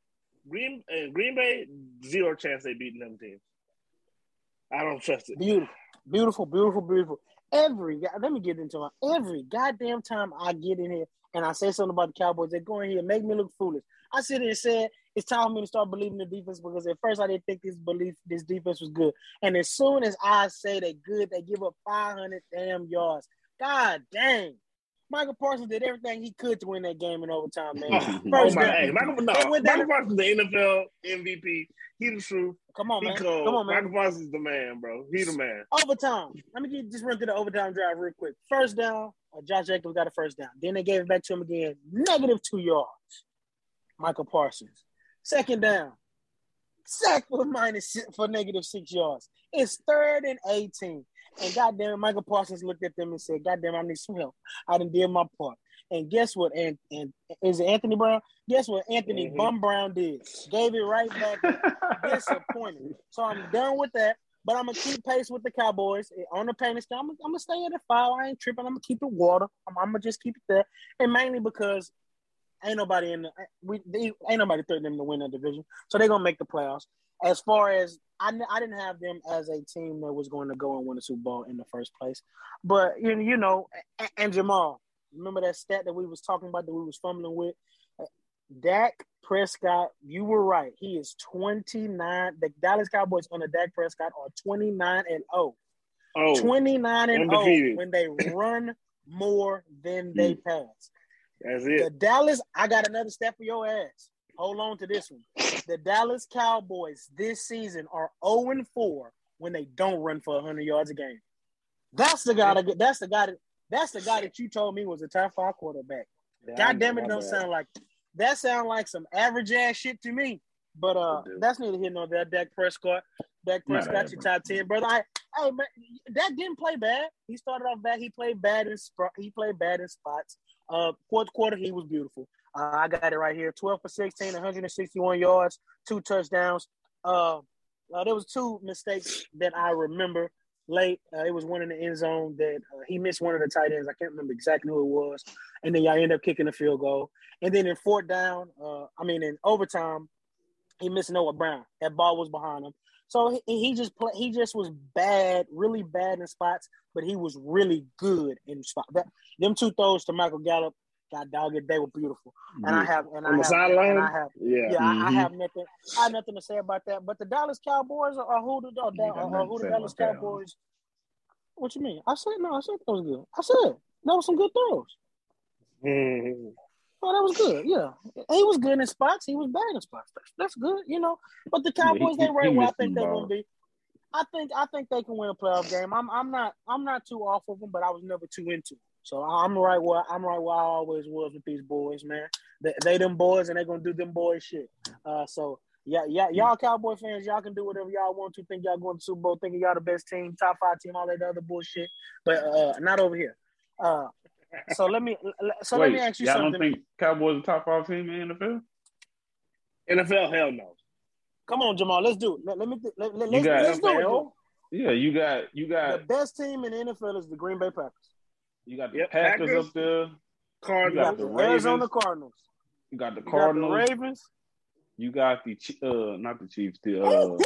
Green and Green Bay, zero chance they beating them teams. I don't trust it. Beautiful, beautiful, beautiful, beautiful. Every let me get into it. Every goddamn time I get in here and I say something about the Cowboys, they go in here and make me look foolish. I sit here and said it's time for me to start believing the defense because at first I didn't think this belief this defense was good. And as soon as I say they're good, they give up 500 damn yards. God dang. Michael Parsons did everything he could to win that game in overtime, man. Oh my, down. hey, Michael, no, They went down- Parsons, the NFL MVP. He the truth. Come on, He man. cold. Come on, man. Michael Parsons is the man, bro. He the man. Overtime. Let me get, just run through the overtime drive real quick. First down, uh, Josh Jacobs got a first down. Then they gave it back to him again. Negative two yards. Michael Parsons. Second down. Sack for minus for negative six yards. It's third and 18. And goddamn, Michael Parsons looked at them and said, Goddamn, I need some help. I done did my part. And guess what? And and is it Anthony Brown? Guess what Anthony Mhm. Bum Brown did? Gave it right back disappointed. So I'm done with that. But I'm gonna keep pace with the Cowboys on the painting scale. I'm, I'm gonna stay at a five. I ain't tripping. I'm gonna keep it water. I'm, I'm gonna just keep it there, and mainly because ain't nobody in the we they, ain't nobody threatening them to win that division, so they're gonna make the playoffs. As far as I, I didn't have them as a team that was going to go and win the Super Bowl in the first place, but you you know, and, and Jamal, remember that stat that we was talking about that we was fumbling with. Dak Prescott, you were right. He is 29. The Dallas Cowboys under Dak Prescott are 29 and 0. Oh, 29 and 0 when they run more than they mm. pass. That's The it. Dallas, I got another step for your ass. Hold on to this one. The Dallas Cowboys this season are 0 and 4 when they don't run for 100 yards a game. That's the guy. That, that's the guy. That, that's the guy that you told me was a top five quarterback. God damn it, don't bad. sound like that. Sound like some average ass shit to me. But uh, that's neither here nor there. Dak Prescott, Dak Prescott, your top ten, brother. I, hey man, Dak didn't play bad. He started off bad. He played bad in spot. He played bad in spots. Uh, fourth quarter, he was beautiful. Uh, I got it right here: twelve for 16, 161 yards, two touchdowns. Uh, uh, there was two mistakes that I remember late. Uh, it was one in the end zone that uh, he missed one of the tight ends. I can't remember exactly who it was. And then y'all end up kicking a field goal. And then in fourth down, uh, I mean in overtime, he missed Noah Brown. That ball was behind him. So he, he just play, he just was bad, really bad in spots, but he was really good in spots. Them two throws to Michael Gallup, God dog it, they were beautiful. And I have and I the have, and I have Yeah. yeah, I, I Mhm. have nothing. I have nothing to say about that. But the Dallas Cowboys are, are who the are, are, who the Dallas about that, huh? Cowboys. What you mean? I said no. I said that was good. I said that was some good throws. Mhm. Oh, that was good. Yeah, he was good in spots. He was bad in spots. That's, that's good, you know. But the Yeah, he- Cowboys, he- they right where I think they're gonna be. I think I think they can win a playoff game. I'm I'm not I'm not too off of them, but I was never too into. Them. So I'm right where I'm right where I always was with these boys, man. They, they them boys, and they gonna do them boy shit. Uh, so yeah, yeah, y'all Cowboy fans, y'all can do whatever y'all want to. Think y'all going to Super Bowl, thinking y'all the best team, top five team, all that other bullshit, but uh, not over here. Uh, so let me so Wait, let me ask you something. y'all something. don't think Cowboys are top five team in the NFL? NFL, hell no. Come on, Jamal. Let's do it. Let, let me let, let, You let's, got let's do it. Dude. Yeah, you got you got The best team in the NFL is the Green Bay Packers. you got the Yep, Packers, Packers. up there. Cardinals. You Cardinals. got the the Ravens. Arizona Cardinals. You got the Cardinals. You Cardinals. got the Ravens. You got the uh not the Chiefs. The uh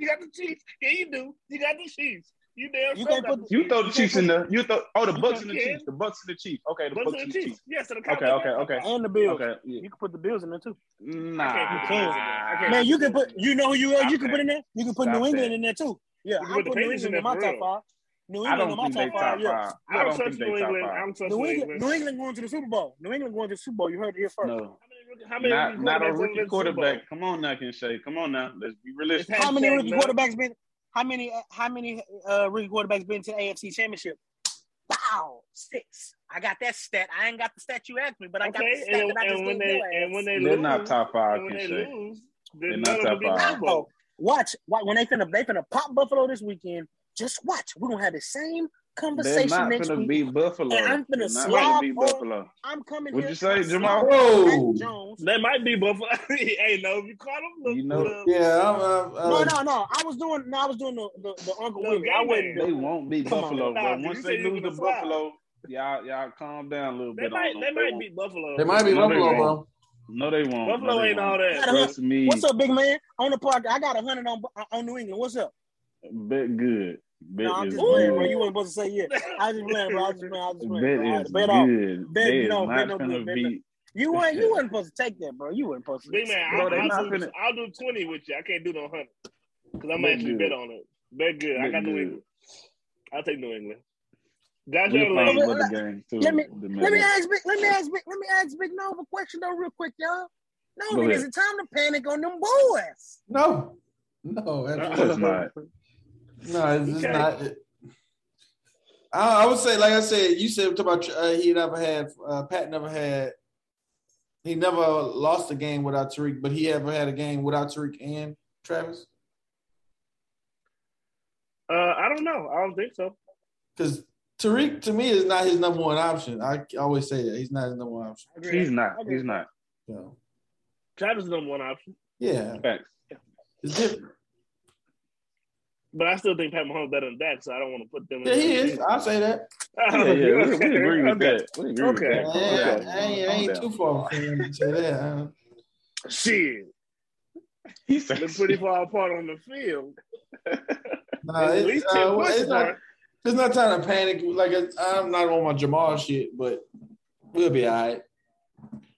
you got the Chiefs. Yeah, you do. You got the Chiefs. You damn You sure can't put you throw the Chiefs in the you throw oh the Bucs and the can't. Chiefs. The Bucs and the Chiefs. Okay, the Bucs Bucs and and the the Chiefs. Chiefs. Yes, so Okay, okay, okay. and the Bills. Okay. Yeah. You can put the Bills in there too. Nah. I can't put the Bills in there. I Man, you can put. You know who you are. You Stop can put in there. You can put Stop New England that. in there too. Yeah, I put put New Patriots in England in my top five. New England in my top top five. Yeah. I I don't don't trust think New England. I five. don't trust New New England, England. New England going to the Super Bowl. New England going to the Super Bowl. You heard it here first. No. How many rookie- Not not a quarterbacks rookie been to the Super Bowl? quarterback. Come on now, Shay. Come on now. Let's be realistic. How many rookie quarterbacks been? How many? How many uh, rookie quarterbacks been to the AFC Championship? Wow, six. I got that stat. I ain't got the stat you asked me, but I got the stat and, that I just and when they your and when they They're lose, not top five, when they Ken Shay. lose, They're then not top them be in the five. Super Watch, watch. When they finna, they finna pop Buffalo this weekend. Just watch. We're gonna have the same conversation not next gonna week. beat Buffalo. And I'm finna They're not slob gonna beat on- Buffalo. I'm coming What'd here. you say, Jamal? Whoa. Jones. They might be Buffalo. hey, no, if you call them, look, You know- look, Yeah, I'm, I'm, No, no, no. I was doing. No, I was doing the the, the Uncle Willie. I game wasn't. They won't beat Come on, Buffalo, nah, once they lose to gonna. Buffalo, y'all y'all calm down a little They bit. might, they might won't. beat Buffalo. they might be No, Buffalo, bro. No, they won't. Buffalo no, they ain't won't. all that. Trust me. What's up, big man? On the park, I got a hundred on on New England. What's up? Bet good. Bet No, I'm is just playing, bro. You weren't supposed to say yeah. I just playing, bro. I was just playing. I just playing. Bet bro. All right, is bet off. good. Bet They is no, not bet no gonna good, bet no- beat. You weren't. You weren't supposed to take that, bro. You weren't supposed to. Big man, Bro, I'll, I'll, not do, finna- I'll do 20 with you. I can't do no 100 because I'm Bet actually good. bet on it. Bet good. I Bet got New good. England. I'll take New England. Josh We Allen. playing Let- for game too. let me- Let me ask Big. Let me ask Big. Let me ask Big Nova a question though, real quick, y'all. No, Go nigga, is it time to panic on them boys? No, no, No, it's not. No, it's just Okay. not. It, I, I would say, like I said, you said about uh, he never had uh, Pat never had he never lost a game without Tyreek, but he ever had a game without Tyreek and Travis Uh, I don't know. I don't think so. because Tyreek to me is not his number one option. I always say that he's not his number one option. He's not. He's not. So Travis is the number one option, yeah, Facts. it's different. But I still think Pat Mahomes better than Dak, so I don't want to put them. in Yeah, he the- is. I'll say that. Yeah, yeah, we, we agree with Okay. that. We agree Okay. with Yeah, that. I ain't, I ain't too far from him to say that. Shit, He said, they're pretty far apart on the field. nah, At it's, least uh, well, it's not. It's not time to panic. Like I'm not on my Jamal shit, but we'll be all right.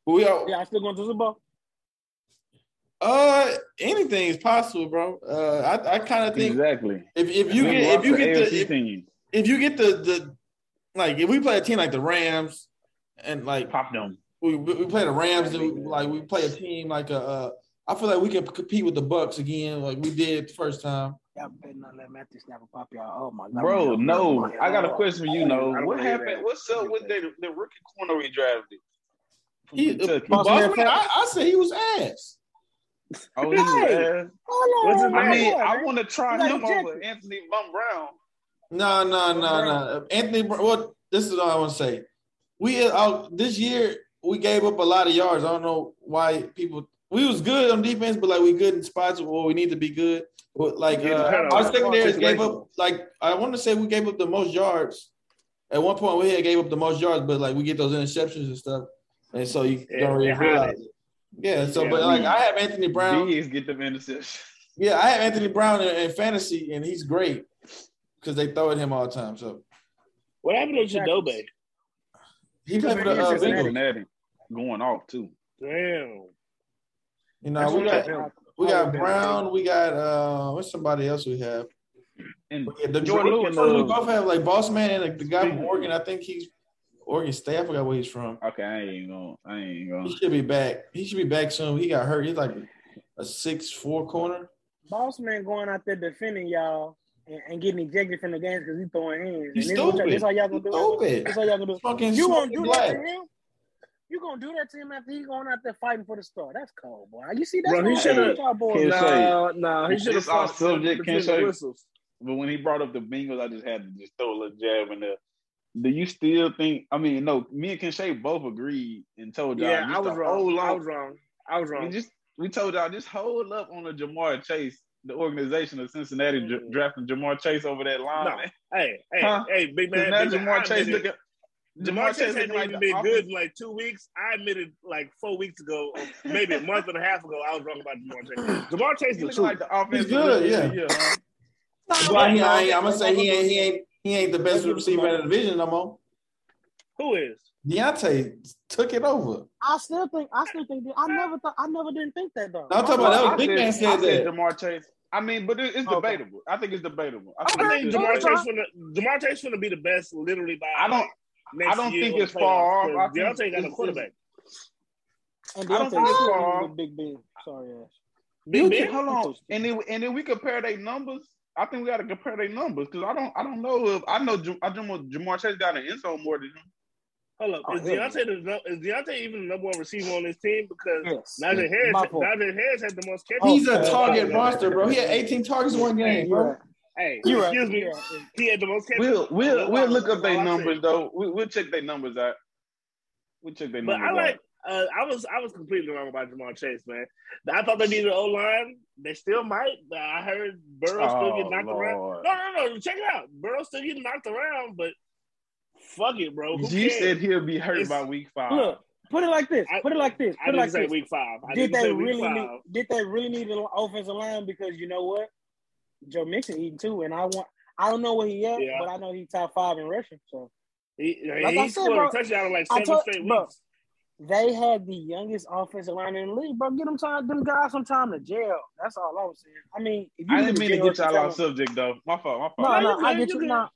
But we all, Yeah, I'm still going to the ball. Uh, anything is possible, bro. Uh, I, I kind of think exactly. if if you get if you get the if, if you get the the like if we play a team like the Rams and like pop them. we we play the Rams and we, like we play a team like a. Uh, I feel like we can compete with the Bucs again, like we did the first time. Y'all better not let Matthew snap a pop y'all. Oh my god. Bro, no. I got a question for you. No, what happened? What's up with the, the rookie corner we drafted? He, Kentucky? Boss Boss man, man, I, I said he was ass. Oh, he Hey. ass. Hold What's on. his I mean, I want to try You got him over. Anthony Von Brown. No, no, no, no. Anthony, Br- well, this is all I want to say. We uh, this year we gave up a lot of yards. I don't know why people. We was good on defense, but like we good in spots where we need to be good. But like uh, our secondary gave up. Like I want to say we gave up the most yards. At one point, we had gave up the most yards, but like we get those interceptions and stuff, and so you Yeah, don't really realize it. Yeah. So, Yeah, but like I have Anthony Brown. Bigs get them interceptions. Yeah, I have Anthony Brown in, in fantasy, and he's great because they throw at him all the time. So What happened to Chidobe? he played for the uh, Bengals. Going off too. Damn. You know, we got we got Brown, we got uh, what's somebody else we have? And Yeah, the Jourdan Jourdan Lewis, we uh, both have like Boss Man and like, the guy from Oregon. I think he's Oregon State. I forgot where he's from. Okay, I ain't gonna. I ain't gonna. He should be back. He should be back soon. He got hurt. He's like a six four corner. Boss man going out there defending y'all and, and getting ejected from the games because he's throwing hands. He's and what- stupid. This how y'all gonna do it? Stupid. This how y'all gonna do? Fucking You gonna smoking do that black. to him? You gonna do that to him after he going out there fighting for the star? That's cold, boy. You see, that's Bro, he shoulda- y'all boys. No, no, he should have It's our fought subject, between Ken the Shay. whistles. But when he brought up the Bengals, I just had to just throw a little jab in there. Do you still think? I mean, no. Me and Kinshay both agreed and told y'all. Yeah, just I was wrong. hold I was wrong. I was We wrong. just we told y'all just hold up on the Ja'Marr Chase, the organization of Cincinnati dra- Mm. drafting Ja'Marr Chase over that line. No. Hey, hey, Huh? hey, big man. now big man, Ja'Marr I Chase admitted- looking. Ja'Marr Chase looking hasn't even the been good in like two weeks. I admitted like four weeks ago, maybe a month and a half ago, I was wrong about Ja'Marr Chase. Ja'Marr Chase He the looking truth. like the offense. He's good, yeah. huh? But he, I, am gonna say he ain't he ain't he ain't the best receiver in the division no more. Who is? Diontae took it over. I still think. I still think. I never thought. I never didn't think that though. No, I'm talking about that was Big said- Man I said that. Ja'Marr Chase. I mean, but it, it's Okay. debatable. I think it's debatable. I I think, think it's Ja'Marr debatable. Chase finna Ja'Marr Chase finna be the best literally by I don't. next I don't year think it's far off. I 'cause think Diontae got a it's- quarterback. And I don't Diontae think it's was far. with Big Ben. Sorry, Ash. Big You Ben? can- hold on, and then and then we compare their numbers. I think we got to compare their numbers because I don't I don't know if I know Jam- I know Ja'Marr Chase got an end zone more than him. Hold up. Oh, Is yeah. Diontae the is Diontae even the number one receiver on this team? Because Yes. Najee Harris My fault. Najee Harris had the most catches. Oh, He's Oh, a target monster, bro. He had 18 targets in one game, bro. Hey, You right. excuse me. right. He had the most. catches. We'll we'll we'll look up their numbers though. We, we'll check their numbers out. We'll check their numbers. But numbers I like. out. Uh, I was I was completely wrong about Jamal Chase, man. I thought they needed an O line. They still might. But I heard Burrow still get Oh, knocked around. No, no, no. Check it out. Burrow still getting knocked around, but fuck it, bro. Who You cares? said he'll be hurt It's- by week five. Look, put it like this. Put it like this. I Put it didn't like say this. week five. I Did they really five. need? Did they really need an offensive line? Because you know what, Joe Mixon eating too, and I want. I don't know where he at, Yeah. but I know he's top five in rushing. So He, Like he I said, scored bro, a touchdown in like I seven told- straight bro, weeks. They had the youngest offensive line in the league, bro. Get them time, them guys some time to jail. That's all I was saying. I mean, if you I didn't mean to get y'all off subject though. My fault. My fault. No, No, no, I get you.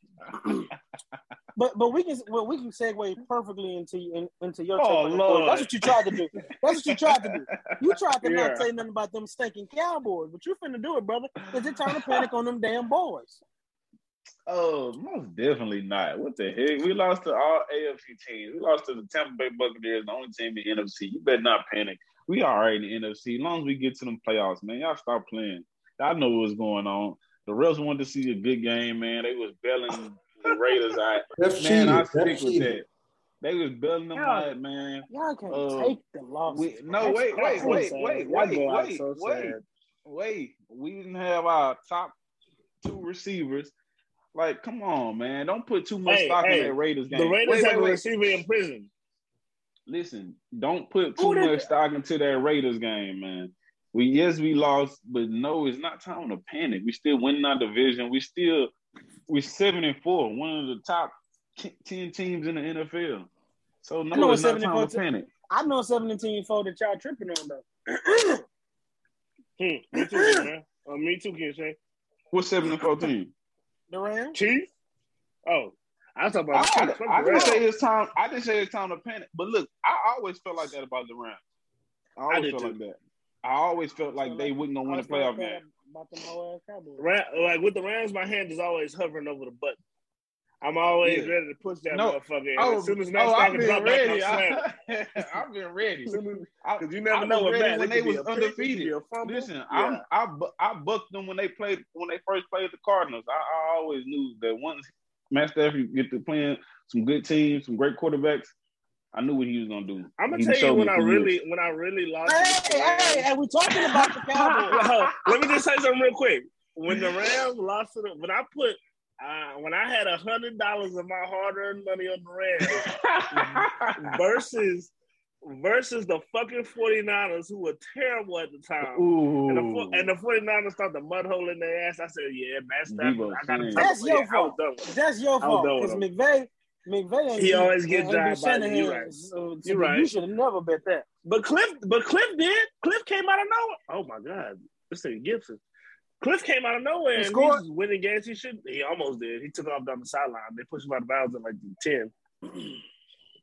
But but we can well we can segue perfectly into in, into your. Oh, take on the Lord. That's what you tried to do. That's what you tried to do. You tried to Yeah. not say nothing about them stinking Cowboys, but you finna do it, brother, because it's time to panic on them damn boys. Oh, most definitely not. What the heck? We lost to all AFC teams. We lost to the Tampa Bay Buccaneers, the only team in the NFC. You better not panic. We all right in the NFC. As long as we get to them playoffs, man, y'all stop playing. I know what's going on. The Rails wanted to see a good game, man. They was belling the Raiders out. That's Man, I cheated. stick That's with cheated. that. They was belling them Yeah. out, man. Y'all can't Uh, take the loss. We, no, wait, wait, wait, wait, Y'all wait, wait, so wait, wait. We didn't have our top two receivers. Like, come on, man. Don't put too much Hey, stock hey, in that Raiders game. The Raiders wait, have wait, a wait. receiver in prison. Listen, don't put Who too did- much stock into that Raiders game, man. We yes, we lost, but no, it's not time to panic. We still winning our division. We still we're seven and four, one of the top ten teams in the NFL. So know no, it's it's not time to panic. I know 17 4 that y'all tripping on though. Hmm. Me too, man. Uh, me too, Ken Shay. What's seven and fourteen? The Rams. Chief? Oh, I was talking I, about I, Chiefs. Fuck I the didn't say it's time. I didn't say it's time to panic. But look, I always felt like that about the Rams. I always did felt too. like that. I always felt like they wouldn't gonna win a playoff game. About them whole ass Cowboys. Ra- like with the Rams, my hand is always hovering over the button. I'm always Yeah. ready to push that No. motherfucker. Oh, as soon as oh, Matt I've Stafford been drop back, ready. I'm slamming. I, I've been ready. Because you never was know ready when they could was a pick, it could undefeated. be a fumble. Listen, Yeah. I'm, I bu- I bucked them when they played when they first played the Cardinals. I, I always knew that once Matt Stafford get to playing some good teams, some great quarterbacks, I knew what he was gonna do. I'm gonna He tell you when I really years. when I really lost. to the Hey, hey, Rams. hey, we talking about the Cowboys. Let me just say something real quick. When the Rams lost to the, when I put, uh, when I had a hundred dollars of my hard-earned money on the Rams versus versus the fucking 49ers who were terrible at the time. Ooh. And the, fo- and the 49ers thought the mud hole in their ass. I said, yeah, Matt Stafford. Deebo I got to That's your I fault. done. That's your fault. done with Because McVay, McVay ain't He always get ain't job by- Shanahan. you right. So, You so right. You should have never bet that. But Cliff, but Cliff did. Cliff came out of nowhere. Oh my God, this thing Gibson. Cliff came out of nowhere He and scored? he's winning games. He should. He almost did. He took off down the sideline. They pushed him out of bounds at like the ten.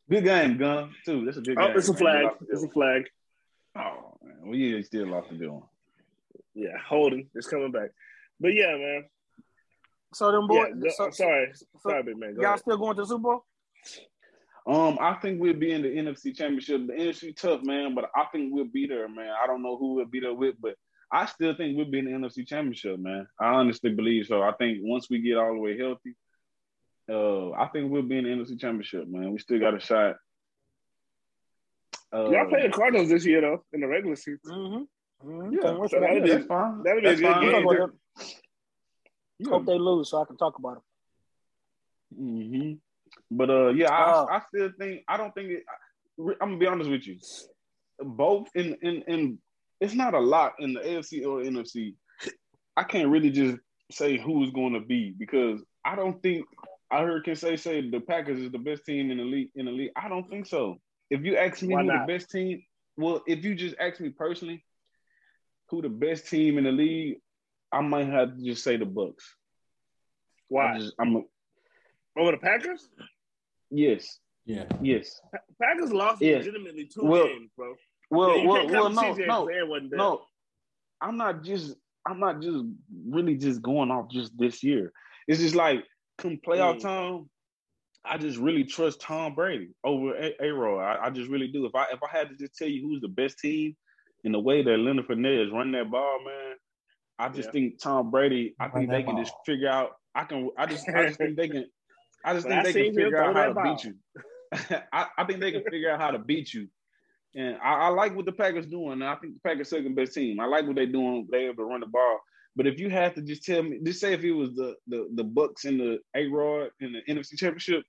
Good game, Gun. Too. That's a good Oh, game. it's a flag. We lost the It's a flag. Oh man, we still lost the good one. Yeah, holding. It's coming back. But yeah, man. So them boys. go- so, sorry, so sorry, big man. Go y'all ahead. still going to the Super Bowl? Um, I think we'll be in the NFC Championship. The NFC tough, man, but I think we'll be there, man. I don't know who we'll be there with, but I still think we'll be in the NFC Championship, man. I honestly believe so. I think once we get all the way healthy, uh, I think we'll be in the NFC Championship, man. We still got a shot. Uh, Y'all play the Cardinals this year though in the regular season. Mm-hmm. mm-hmm. Yeah, Can't so for that. that'll be- that's fine. that'll be a good fine. I'm game. talking. Yeah. Hope they lose so I can talk about them. Mm-hmm. But uh, yeah, I, Oh. I still think I don't think it. I, I'm gonna be honest with you. Both in in in it's not a lot in the AFC or NFC. I can't really just say who's going to be because I don't think I heard can say say the Packers is the best team in the league in the league. I don't think so. If you ask me Why who not? the best team, well, if you just ask me personally, who the best team in the league, I might have to just say the Bucs. I Why? just, I'm a, Over the Packers? yes, Yeah. yes. Packers lost Yeah. legitimately two Well, games, bro. Well, Yeah, well, well, no, no, because Aaron wasn't there. no. I'm not just. I'm not just really just going off just this year. It's just like come playoff Mm. time. I just really trust Tom Brady over A Rod. I, I just really do. If I if I had to just tell you who's the best team in the way that Leonard Fournette is running that ball, man, I just Yeah. think Tom Brady. I Run think that they can ball. just figure out. I can. I just. I just think they can. I just think they can figure out how to that beat you. I, I think they can figure out how to beat you. And I, I like what the Packers doing. I think the Packers second best team. I like what they're doing. They able to run the ball. But if you have to just tell me, just say if it was the the the Bucs and the A Rod in the NFC Championship,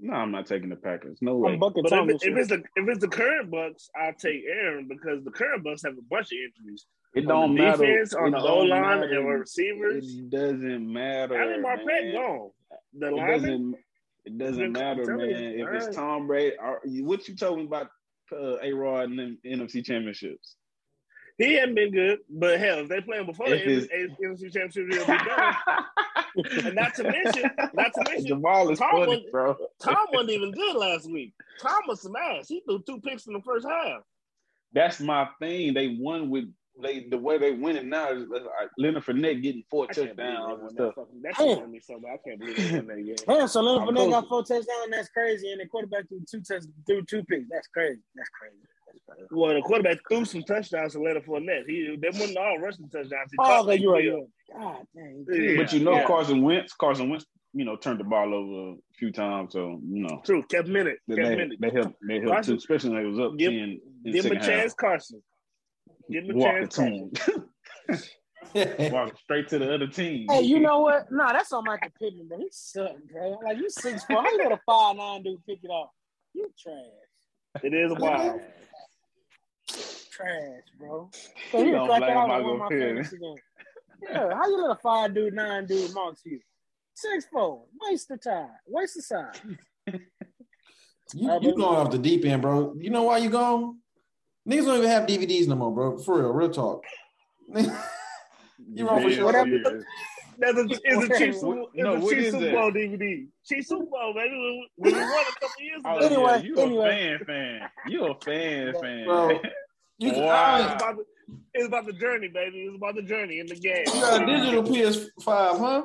no, I'm not taking the Packers. No way. I'm bucking But if, Thomas. it, if it's the if it's the current Bucs, I'll take Aaron because the current Bucs have a bunch of injuries. It On don't the matter. defense, on It the O line, matter. and receivers. It doesn't matter. I Ali Marpet man. gone. The It lineman. doesn't. It doesn't matter, telling you. man. If All it's. Tom Brady, what you told me about uh, A Rod and them NFC championships? He hadn't been good, but hell, if they play him before If the it's- NFC Championship, he'll be done. and not to mention, not to mention, Jamal is Tom funny, was- bro. Tom wasn't even good last week. Tom was some ass. He threw two picks in the first half. That's my thing. They won with they the way they winning now is uh, like Leonard Fournette getting four I can't believe they touchdowns and stuff. that fucking. That shit Damn. told. I can't believe that game. Damn, so Leonard Fournette got four touchdowns. That's crazy. And the quarterback threw two touch, threw two picks. That's crazy. That's crazy. That's crazy. Well, the quarterback threw some touchdowns to Leonard Fournette. He they wasn't all rushing touchdowns. He Oh, like you're right. three You're of right. God dang. Yeah. But you know yeah. Carson Wentz, Carson Wentz, you know, turned the ball over a few times, so you know. True, kept minute, they, kept they, minute. they helped they helped Carson- too, especially when they was up Give- ten in Give him a chance, half. Carson. Give him a Walking chance, to Carson. him. Walking straight to the other team. Hey, you know what? No, that's on Michael Pittman, but he's something, bro. Like you six four. How you let a five nine dude pick it off? You trash. It is wild. Trash, bro. So he don't cracked blame out one of my Pittman. fantasy. Yeah, how you let a five dude, nine dude marks you? Six four. Waste of time. Waste of time. You, you going off the deep end, bro. You know why you going? Niggas don't even have DVDs no more, bro. For real, real talk. you wrong for Yeah, sure. Whatever. yeah. That's a, it's a Chiefs, What- it's no, a what Chiefs Super? Bowl DVD. Chiefs Super Bowl, baby. When when we won a couple years Oh, ago. Anyway, yeah, you a fan, fan. You a fan, fan. Bro, You can, Wow. It's about, the, it's about the journey, baby. It's about the journey in the game. you got a digital PS5, huh?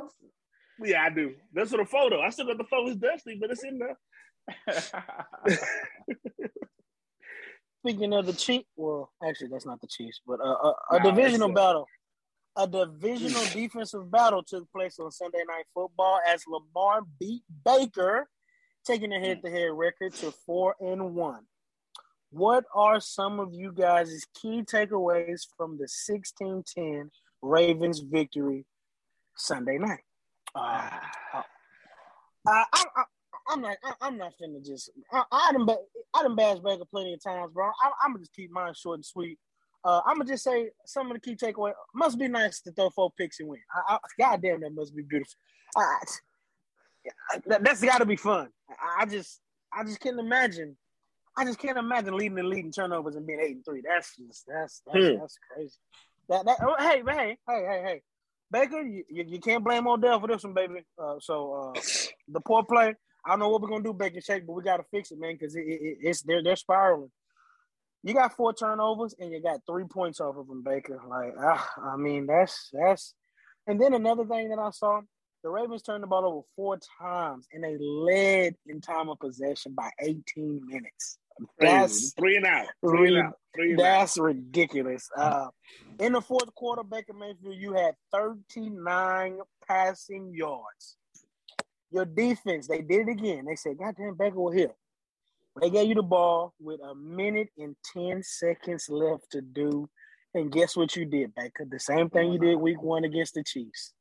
Yeah, I do. That's for the photo. I still got the photo. It's dusty, but it's in there. Speaking of the Chiefs, well, actually, that's not the Chiefs, but uh, a, a Nah, divisional uh, battle. A divisional defensive battle took place on Sunday Night Football as Lamar beat Baker, taking a head-to-head record to four and one. What are some of you guys' key takeaways from the 16-10 Ravens victory Sunday night? Uh, I, I, I, I'm not. I, I'm not finna just. I, I done. ba- I done bashed Baker plenty of times, bro. I, I'm gonna just keep mine short and sweet. Uh, I'm gonna just say some of the key takeaway. Must be nice to throw four picks and win. I, I, God damn, that must be beautiful. I, that, that's got to be fun. I, I just, I just can't imagine. I just can't imagine leading the lead in turnovers and being eight and three. That's just, that's, that's, Hmm. that's crazy. That, that. oh, hey, hey, hey, hey, hey, Baker, you, you, you can't blame Odell for this one, baby. Uh, so uh, the poor play. I don't know what we're gonna do, Baker Shake, but we gotta fix it, man, because it, it, it's they're they're spiraling. You got four turnovers and you got three points off of them, Baker. Like, ah, I mean, that's that's. And then another thing that I saw, the Ravens turned the ball over four times and they led in time of possession by 18 minutes. That's three and out. Three and out. Three and out. that's ridiculous. Uh, in the fourth quarter, Baker Mayfield, you had 39 passing yards. Your defense, they did it again. They said, God damn, Baker will hit." They gave you the ball with a minute and 10 seconds left to do. And guess what you did, Baker? The same thing you did week one against the Chiefs.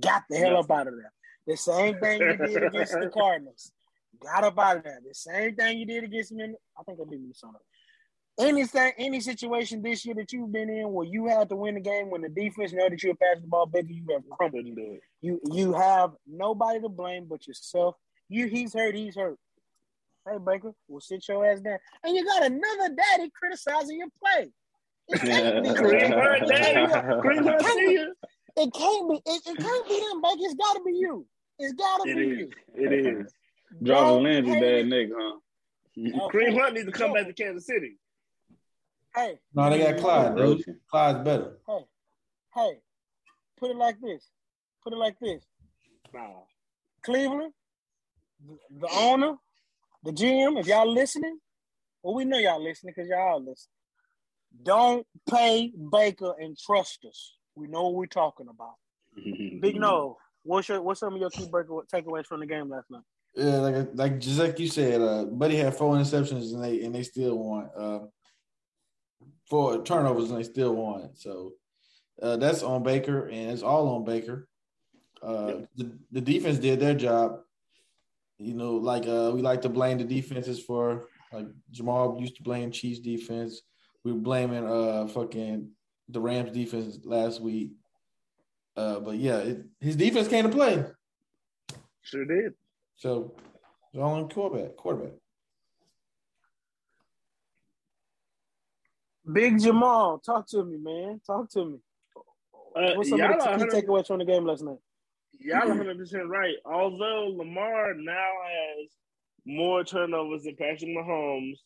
Got the hell up out of there. The same thing you did against the Cardinals. Got up out of there. The same thing you did against Min- I think I beat Minnesota. Anything, any situation this year that you've been in where you had to win the game when the defense know that you're passing the ball, Baker, you have crumbled. Do it. You you have nobody to blame but yourself. You he's hurt, he's hurt. Hey Baker, we'll sit your ass down. And you got another daddy criticizing your play. It can't be. Kareem Hunt, Daddy. Kareem Hunt, It can't be. you. It can't be. It, it can't be them, Baker. It's got to be you. It's got to It be is. you. It is. Jarvis Don't Landry bad nigga, huh? Oh, Kareem Hunt needs to come back to Kansas City. Hey, No, they got Clyde, dude. Clyde's better. hey, hey. Put it like this. Put it like this. Nah. Cleveland, the, the owner, the GM, if y'all listening, well, we know y'all listening because y'all listen. Don't pay Baker and trust us. We know what we're talking about. Big no. What's your what's some of your key break takeaways from the game last night? Yeah, like like just like you said, uh, Buddy had four interceptions and they and they still won. Uh, four turnovers and they still won. So uh, that's on Baker and it's all on Baker. Uh, the, the defense did their job. You know, like uh, we like to blame the defenses for like Jamal used to blame Chiefs defense. We were blaming uh fucking the Rams defense last week. Uh, but yeah, it, his defense came to play. Sure did. So it's all on quarterback. Quarterback. Big Jamal, talk to me, man. Talk to me. Uh, What's some of the key takeaways from the game last night? Y'all 100 percent right. Although Lamar now has more turnovers than Patrick Mahomes,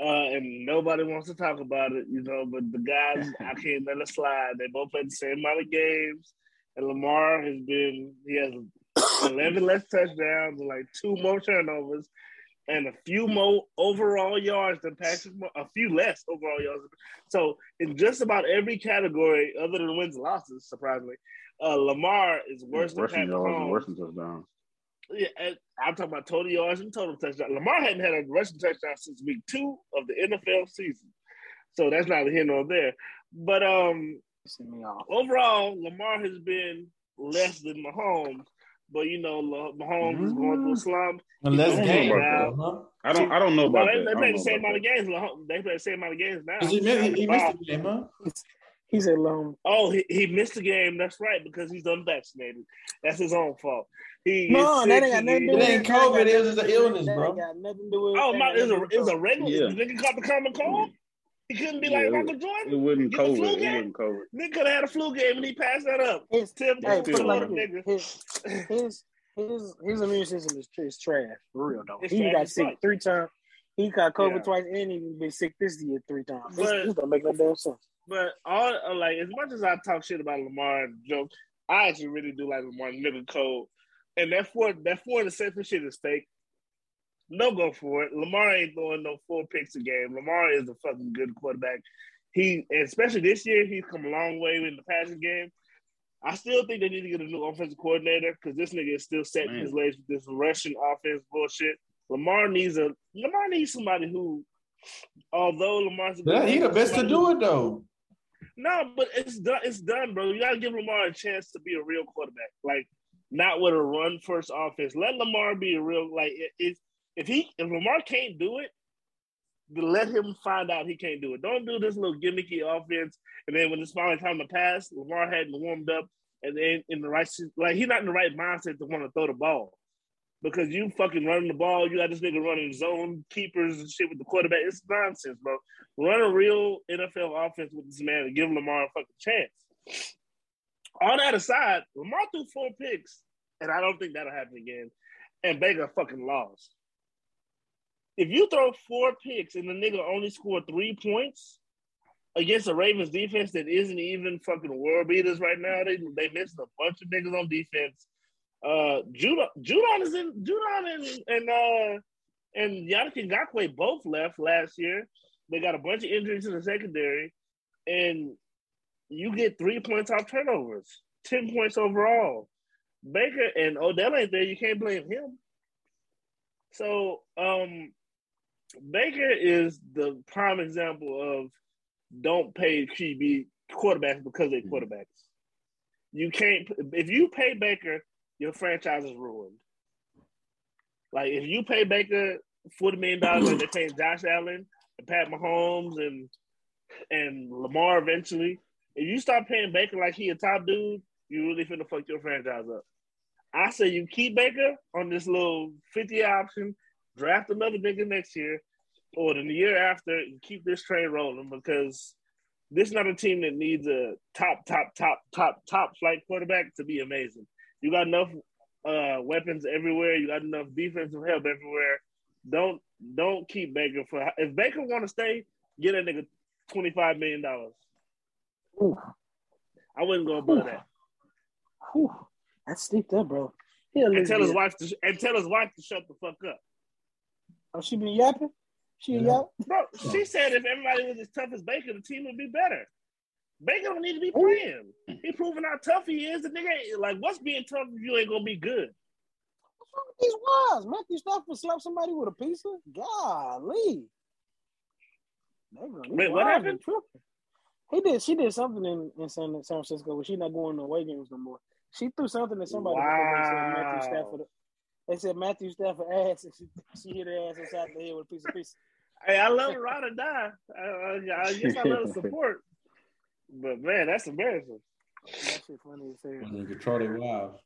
uh, and nobody wants to talk about it, you know. But the guys, I can't let it slide. They both played the same amount of games, and Lamar has been he has 11 less touchdowns and like two more turnovers. And a few more overall yards than Patrick, Mah- a few less overall yards. So in just about every category, other than wins and losses, surprisingly, uh, Lamar is worse than rushing Pat yards and Mahomes. touchdowns. Yeah, and I'm talking about total yards and total touchdowns. Lamar hadn't had a rushing touchdown since week two of the NFL season, so that's neither here nor there. But um, Send me off. overall, Lamar has been less than Mahomes. But you know, La- Mahomes is going through a mm-hmm. slump. Unless He's game, going huh? I don't. I don't know Well, about they, that. they I play the same amount of games. Mahomes- They play the same amount of games now. 'Cause He, missed, he missed the game, huh? He said, "Long." Oh, he, he missed the game. That's right because he's unvaccinated. That's his own fault. He No, that ain't got nothing to do It with ain't ain't COVID, it was just an do with- illness, that bro. ain't got nothing to do with. Oh my! ain't It was a nothing it was a with- regular. Yeah. The nigga caught the common cold. He couldn't be Yeah, like it- Michael It Jordan. wasn't Get the flu COVID. It game. wasn't COVID. Nigga could have had a flu game and he passed that up. His, Tim hey, still put like nigga. his, his his his immune system is, is trash for real though. It's he got sick fuck. three times. He got COVID Yeah. twice, and he been sick this year three times. But- this don't make no damn sense. But all uh, like as much as I talk shit about Lamar and joke, I actually really do like Lamar nigga code. And that four that four interception shit is fake. No go for it. Lamar ain't throwing no four picks a game. Lamar is a fucking good quarterback. He especially this year, he's come a long way in the passing game. I still think they need to get a new offensive coordinator because this nigga is still setting Man. his legs with this Russian offense bullshit. Lamar needs a Lamar needs somebody who, although Lamar's a good Yeah, he the best to do it though. no, but it's done. It's done, bro. You gotta give Lamar a chance to be a real quarterback, like not with a run first offense. Let Lamar be a real like it- if if he if Lamar can't do it, let him find out he can't do it. Don't do this little gimmicky offense, and then when it's finally time to pass, Lamar hadn't warmed up, and then in the right like he's not in the right mindset to want to throw the ball. Because you fucking running the ball, you got this nigga running zone keepers and shit with the quarterback. It's nonsense, bro. Run a real NFL offense with this man and give Lamar a fucking chance. All that aside, Lamar threw four picks, and I don't think that'll happen again. And Baker fucking lost. If you throw four picks and the nigga only scored three points against a Ravens defense that isn't even fucking world beaters right now, they they missed a bunch of niggas on defense. Uh, Judon, Judon is in Judon and and uh and Yannick Ngakoue both left last year. They got a bunch of injuries in the secondary, and you get three points off turnovers, ten points overall. Baker and Odell ain't there. You can't blame him. So, um, Baker is the prime example of don't pay QB quarterbacks because they're hmm. quarterbacks. You can't if you pay Baker, your franchise is ruined. Like if you pay Baker forty million dollars like they're paying Josh Allen and Pat Mahomes and and Lamar eventually, if you start paying Baker like he a top dude, you really finna fuck your franchise up. I say you keep Baker on this little 50 option, draft another nigga next year, or the year after, and keep this train rolling because this is not a team that needs a top, top, top, top, top flight quarterback to be amazing. You got enough uh, weapons everywhere. You got enough defensive help everywhere. Don't don't keep Baker for if Baker want to stay, get a nigga twenty five million dollars. I wouldn't go above that. whew. That's up, bro. And tell his wife to and tell his wife to shut the fuck up. Oh, she been yapping. She a Yeah. yap. Bro, she oh. said if everybody was as tough as Baker, the team would be better. Baker don't need to be playing. He proving how tough he is. The nigga, like, what's being tough if you ain't gonna be good? What's wrong with these wives? Matthew Stafford slapped somebody with a pizza? Golly. Wait, what happened? He did. She did something in, in San, San Francisco where she not going to away games no more. She threw something at somebody. Wow. Matthew Stafford. They said Matthew Stafford ass, and she, she hit her ass inside the head with a piece of pizza. Hey, I love ride or die. I, I, I guess I love support. But man, that's embarrassing. That shit funny as hell. When control their wives.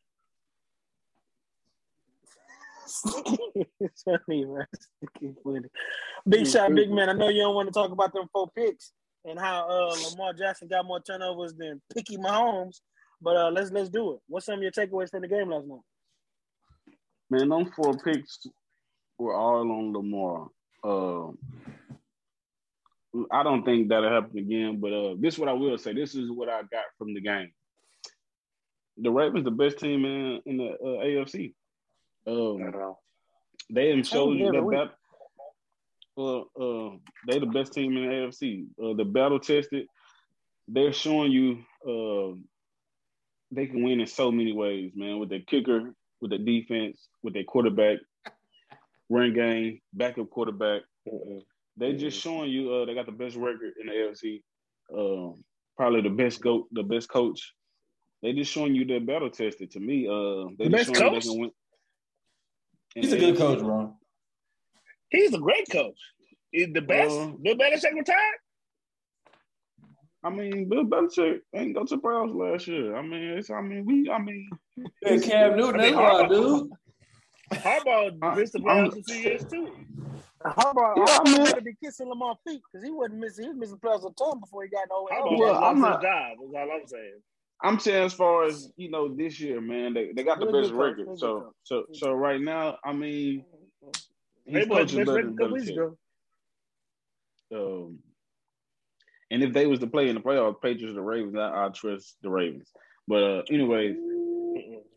it's funny, man. It's funny. Big shot, big man. I know you don't want to talk about them four picks and how uh, Lamar Jackson got more turnovers than Picky Mahomes, but uh, let's let's do it. What's some of your takeaways from the game last night? Man, them four picks were all on Lamar. Uh, I don't think that'll happen again, but uh, this is what I will say. This is what I got from the game. The Ravens, the best team in in the uh, AFC. Um, they have shown you that. Uh, uh, they the best team in the AFC. Uh, the battle tested. They're showing you uh, they can win in so many ways, man. With their kicker, with the defense, with their quarterback, run game, backup quarterback. Mm-hmm. They just showing you uh, they got the best record in the AFC. Uh, probably the best go, the best coach. They just showing you they're battle tested. To me, uh, they the just showing coach? they can win. He's a good coach, bro. He's a great coach. He's the best. Uh, Bill Belichick retired. I mean, Bill Belichick ain't go to playoffs last year. I mean, it's. I mean, we. I mean, yeah, Cam Newton, I mean, Harbaugh, dude. Harbaugh missed the playoffs a few years too. Harbaugh, yeah, Harbaugh I mean, be kissing Lamar feet because he wasn't missing. He was missing playoffs a ton before he got no. Harbaugh well, I'm not. Job, is all I'm saying. I'm saying as far as you know, this year, man, they, they got the best record. So so so right now, I mean, he's coaching better than Belichick. Um, and if they was to play in the playoffs, Patriots or the Ravens, I, I trust the Ravens. But uh, anyways,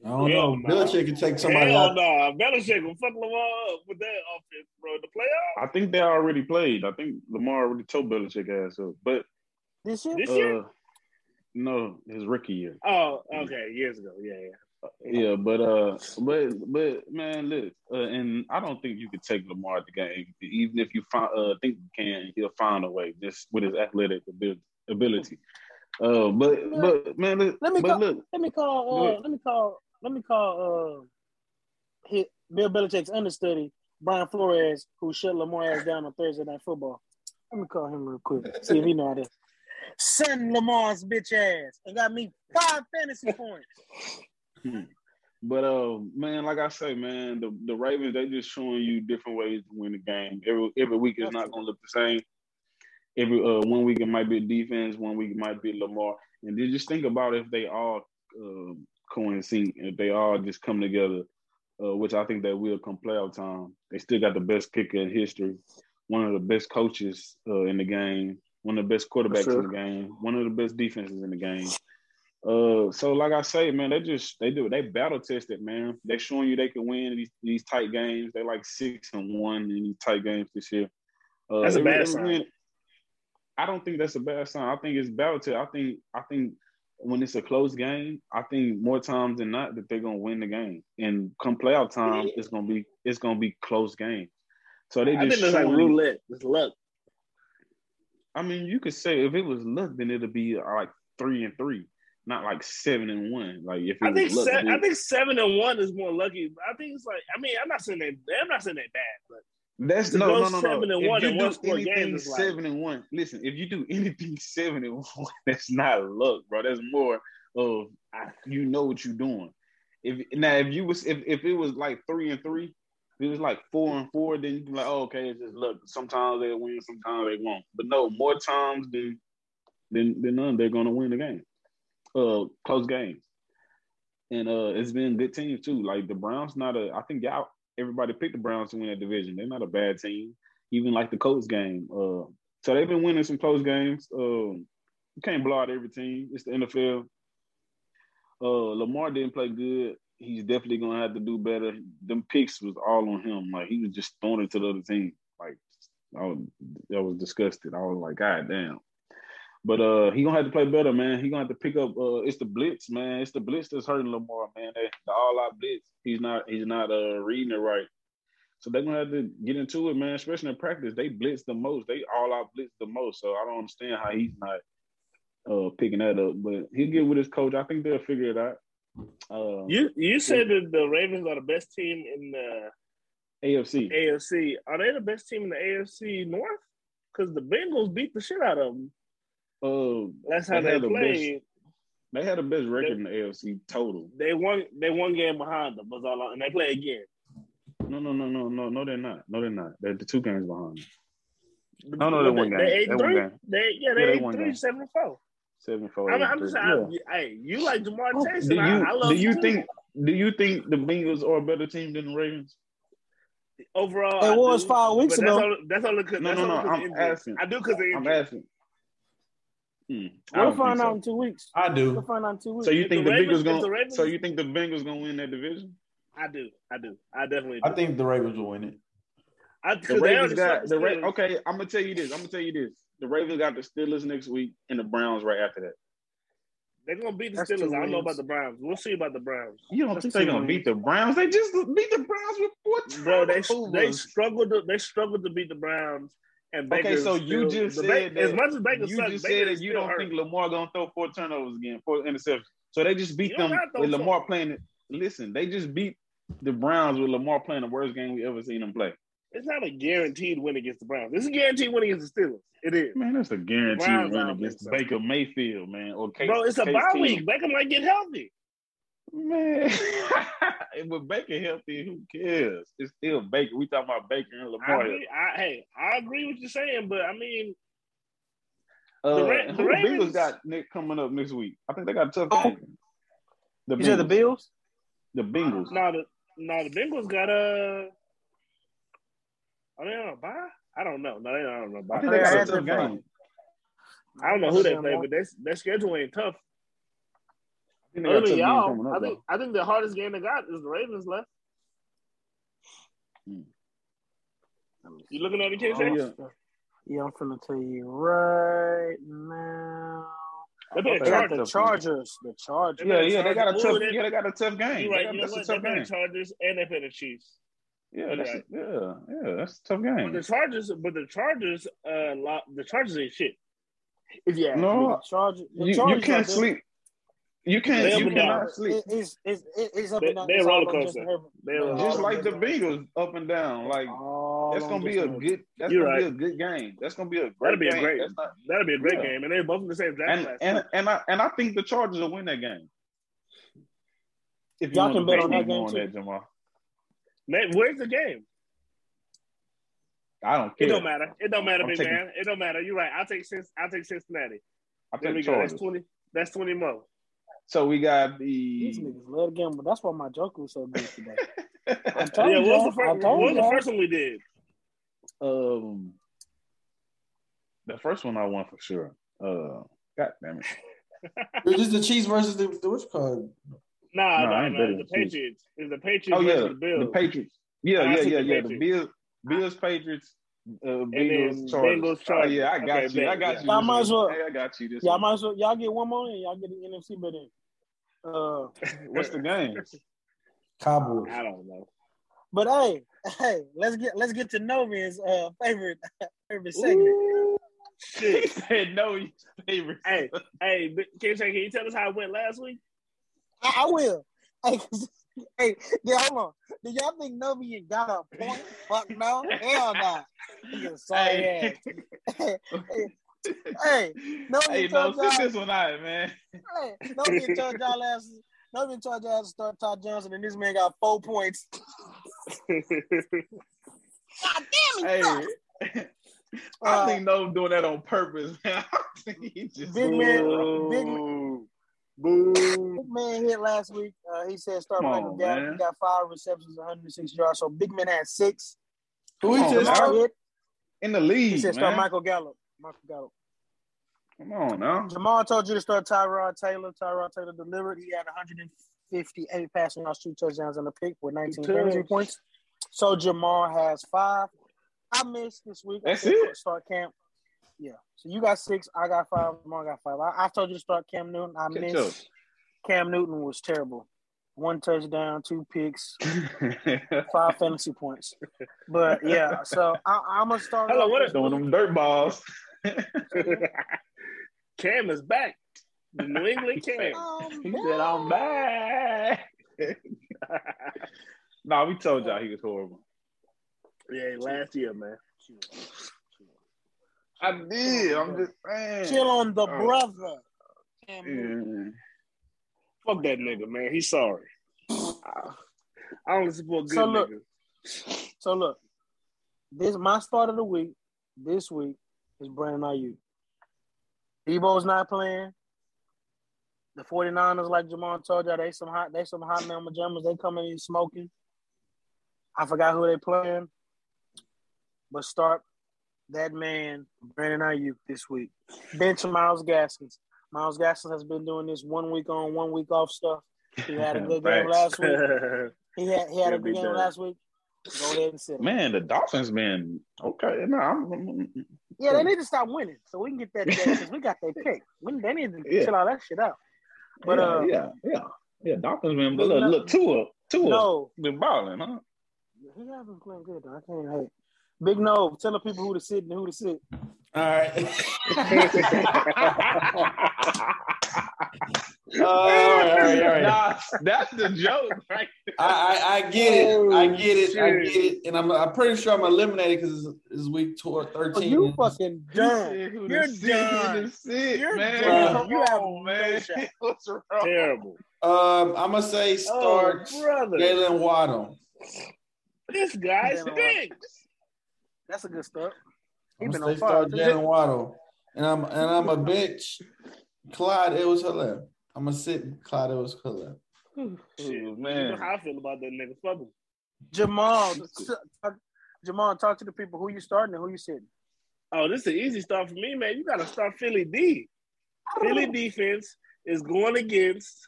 I don't Hell know. No. Belichick can take somebody Hell out. No, Belichick will fuck Lamar up with that offense, bro. The playoffs. I think they already played. I think Lamar already told Belichick ass up. But this year, this year, uh, no, his rookie year. Oh, okay, years ago. Yeah, yeah. Yeah, but uh, but but man, look, uh, and I don't think you could take Lamar the game, even if you find, uh, think you can. He'll find a way just with his athletic ability. Uh, but but man, look, let me but call, look, let me call, uh, let me call, let me call, uh, hit Bill Belichick's understudy Brian Flores, who shut Lamar ass down on Thursday Night Football. Let me call him real quick, see if he know how to. Send Lamar's bitch ass and got me five fantasy points. But uh, man, like I say, man, the, the Ravens they just showing you different ways to win the game. Every every week is not gonna look the same. Every uh, one week it might be defense, one week it might be Lamar, and then just think about if they all uh, coincide, if they all just come together, uh, which I think they will come playoff time. They still got the best kicker in history, one of the best coaches uh, in the game, one of the best quarterbacks sure. in the game, one of the best defenses in the game. Uh, so like I say, man, they just they do it, they battle tested, man. They showing you they can win these these tight games. They like six and one in these tight games this year. Uh, that's a bad sign. I don't think that's a bad sign. I think it's battle tested. I think I think when it's a close game, I think more times than not that they're gonna win the game. And come playoff time, it's gonna be it's gonna be close games. So they just it's like roulette. It's luck. I mean, you could say if it was luck, then it'll be like three and three not like seven and one. Like if I think se- I think seven and one is more lucky. I think it's like I mean I'm not saying they I'm not saying they bad, but that's no no no seven no. And if one you do anything seven and one, listen. If you do anything seven and one, that's not luck, bro. That's more of you know what you're doing. If now if you was if, if it was like three and three, if it was like four and four, then you can be like, oh, okay, it's just luck. Sometimes they win, sometimes they won't. But no, more times than than than none, they're gonna win the game uh close games. And uh it's been good teams too. Like the Browns not a I think y'all everybody picked the Browns to win that division. They're not a bad team. Even like the Colts game. Uh so they've been winning some close games. Um you can't blow out every team. It's the NFL. Uh Lamar didn't play good. He's definitely gonna have to do better. Them picks was all on him. Like he was just throwing it to the other team. Like I was, I was disgusted. I was like, God damn. But uh, he gonna have to play better, man. He gonna have to pick up. Uh, it's the blitz, man. It's the blitz that's hurting Lamar, man. They, the all out blitz. He's not. He's not uh reading it right. So they're gonna have to get into it, man. Especially in practice, they blitz the most. They all out blitz the most. So I don't understand how he's not uh picking that up. But he'll get with his coach. I think they'll figure it out. Uh, You you said that the Ravens are the best team in the AFC. AFC. Are they the best team in the AFC North? Because the Bengals beat the shit out of them. Uh, That's how They they, had the played. they had the best record in the AFC total. They won. They one game behind them. Was all, and they play again. No, no, no, no, no, no. They're not. No, they're not. They're the two games behind. The- No, no, they won game. They They eight won three. game. They yeah, Yeah, they they eight won three game. seven and four. Seven four. I'm, eight, I'm just saying, Yeah. I, hey, you like Ja'Marr Chase? Do and you I, I love do you too. think do you think the Bengals are a better team than the Ravens? overall? It I was do, five weeks ago. That's only, that's only because No, that's no, only no, 'cause of I'm injury. asking. I do because of I'm asking. Hmm, I We'll find out so. in two weeks. I do. We'll find out in two weeks. So you If think the the Bengals gonna? Ravens- So you think the Bengals gonna win that division? I do. I do. I definitely do. I think the Ravens will win it. I, The 'cause they Ravens got the Ra- okay. I'm gonna tell you this. I'm gonna tell you this. The Ravens got the Steelers next week and the Browns right after that. They're gonna beat the That's Steelers. I don't know about the Browns. We'll see about the Browns, You don't That's think they're gonna wins. beat the Browns? They just beat the Browns with four bro. They they struggled. To, they struggled to beat the Browns. And Okay, so you still- just said Ba- as much as Baker You sucks, just Baker said that you don't hurt. think Lamar gonna throw four turnovers again, four interceptions. So they just beat them with Lamar four. playing it. Listen, they just beat the Browns with Lamar playing the worst game we ever seen him play. It's not a guaranteed win against the Browns. It's a guaranteed win against the Steelers. It is, Man, that's a guaranteed win against so. Baker Mayfield, man. Or Case, bro. It's a Case bye Keenum. week. Baker might get healthy. Man, with Baker healthy, who cares? It's still Baker. We talking about Baker and I Lamar. I, hey, I agree with you saying, but I mean, Uh, The Ra- the the Ravens- Bengals got Nick coming up next week. I think they got a tough Oh. game. The You said the Bills? The Bengals. no, the no, the Bengals got a. Are they on a bye? I don't know. No, they don't know. a I bye. think they they got a tough their game. I don't know who they play, but their, their schedule ain't tough. I think they got a Other tough than game y'all, coming I think I think the hardest game they got is the Ravens left. Hmm. You looking at the case? Oh, yeah. Yeah, I'm finna tell you right now. They play They They got got Chargers. the Chargers. The Chargers. Yeah, yeah, they got a tough. Yeah, they got a tough game. You They right? got- You know That's a what? They tough play the game. Chargers and they play the Chiefs. Yeah, that's right. yeah, yeah, that's a tough But game. the Chargers, but the Chargers, uh, lo- the Chargers ain't shit. If you ask No, me. The Chargers. The You, you can't sleep. You can't. up You and down. cannot sleep. It- It's, it's, it's up They- and down. they It's roller coaster. Justin Herbert. They roller Just Oh, like the Justin Bengals, up and down. Like All that's gonna be a Justin Herbert. good. That's You're gonna be right. a good game. That's gonna be a great That'll be a game. great. Not, That'll be a great Yeah. game, and they're both in the same draft and class. and and I and I think the Chargers will win that game. If you Y'all can to bet bet on that game on too. that, Jamal. Man, where's the game? I don't care. It don't matter. It don't matter, I'm big taking- man. It don't matter. You're right. I'll take Cin- I'll take Cincinnati. I There we think go. Chargers. That's twenty. That's twenty more. So we got the These niggas love to gamble. That's why my joke was so good today. I Yeah, told what was the first? What was the first one we did? um the first one I won for sure. Uh, God damn it. It's just the Chiefs versus the, the what's it called? Nah, No, I nah, ain't nah. betting The the Patriots. It's the Patriots Oh yeah, versus the Bills. the Patriots. Yeah, I yeah, yeah, the yeah. The Patriots. Bills, Bills, Patriots, uh, then Bengals, Chargers. Oh yeah, I got Okay, you. I got yeah. you. Y'all might as well- Hey, I got you this. Y'all week. might as well. Y'all get one more and y'all get the NFC bet in. Uh, What's the game? Cowboys. I don't know. but hey, hey, let's get let's get to Novian's uh favorite favorite segment. Ooh, shit. Said no, favorite. hey, hey, but K. can you tell us how it went last week? I, I will. Hey, 'cause- hey, yeah, hold on. Do y'all think Novian got a point? Fuck no, hell no. Nigga, Sorry Hey. Hey, hey, no, hey, you no, sit this one out, man. hey, Novian told y'all last. Novian told y'all to start Todd Johnson, and this man got four points. God damn it! Hey. I Uh, think no doing that on purpose, man. I think he just Big man, big, Boo. Boo. big man hit last week. Uh, he said start Come Michael on, Gallup. man. He got five receptions, 106 yards. So big man had six. Who he just man. Hit. in the He league, said start. Michael Gallup. Michael Gallup. Come on now. Jamal told you to start Tyrod Taylor. Tyrod Taylor delivered. He had 158 passing yards, two touchdowns, and a pick with 19 fantasy points. So Jamal has five. I missed this week. That's it? Start camp. Yeah. So you got six. I got five. Jamal got five. I, I told you to start Cam Newton. I Catch missed. Cam Newton was terrible. One touchdown, two picks, five fantasy points. But yeah, so I, I'm gonna start. Hello, what is Throwing them dirt balls. Cam is back. The New England Cam. Um, He said, I'm back. nah, we told y'all he was horrible. yeah, last year, man. I did. I'm just saying. Chill on the Oh. brother. Cam Newton. Yeah. Fuck that nigga, man. He's sorry. I I only support good So look- niggas. So look, this is my start of the week. This week is Brandon Aiyuk. Deebo's not playing. The 49ers, like Jamal told y'all, they some hot, they some hot mama jammers. They coming in smoking. I forgot who they playing, but start that man Brandon Aiyuk this week. Bench Myles Gaskins. Myles Gaskins has been doing this one week on, one week off stuff. He had a good game last week. He had he had a good game done. last week. Go ahead and sit. Man, the Dolphins been okay. No, I'm, Yeah, they need to stop winning so we can get that because we got their pick. We, they need to Yeah. chill all that shit out. But yeah, uh, yeah, yeah, yeah. Dolphins been But look, no- look Tua, Tua no, been balling, huh? he has been playing good. Though. I can't hate. Big no, tell the people who to sit and who to sit. All right. Uh, all right, all right, all right. Nah, that's the joke, right? I, I, I get it. I Oh, get it. I get it. And I'm, I'm pretty sure I'm eliminated because it's, it's week two or 13. Oh, you fucking done. Who You're the sit, who done. You're man. done. You have on, no man. shot. What's wrong? Terrible. um, I'm going to say start Oh, brother. Jalen Waddle. This guy Jalen stinks. That's a good start. He I'm been going on to fire. start Jalen Waddle. And I'm and I'm a bitch. Clyde Edwards Helaire. I'm going to sit Clyde Edwards Helaire. Shit. You know man. how I feel about that nigga. Fuck him. Jamal, talk, Jamal, talk to the people who you starting and who you sitting. Oh, this is an easy start for me, man. You got to start Philly D. Philly defense is going against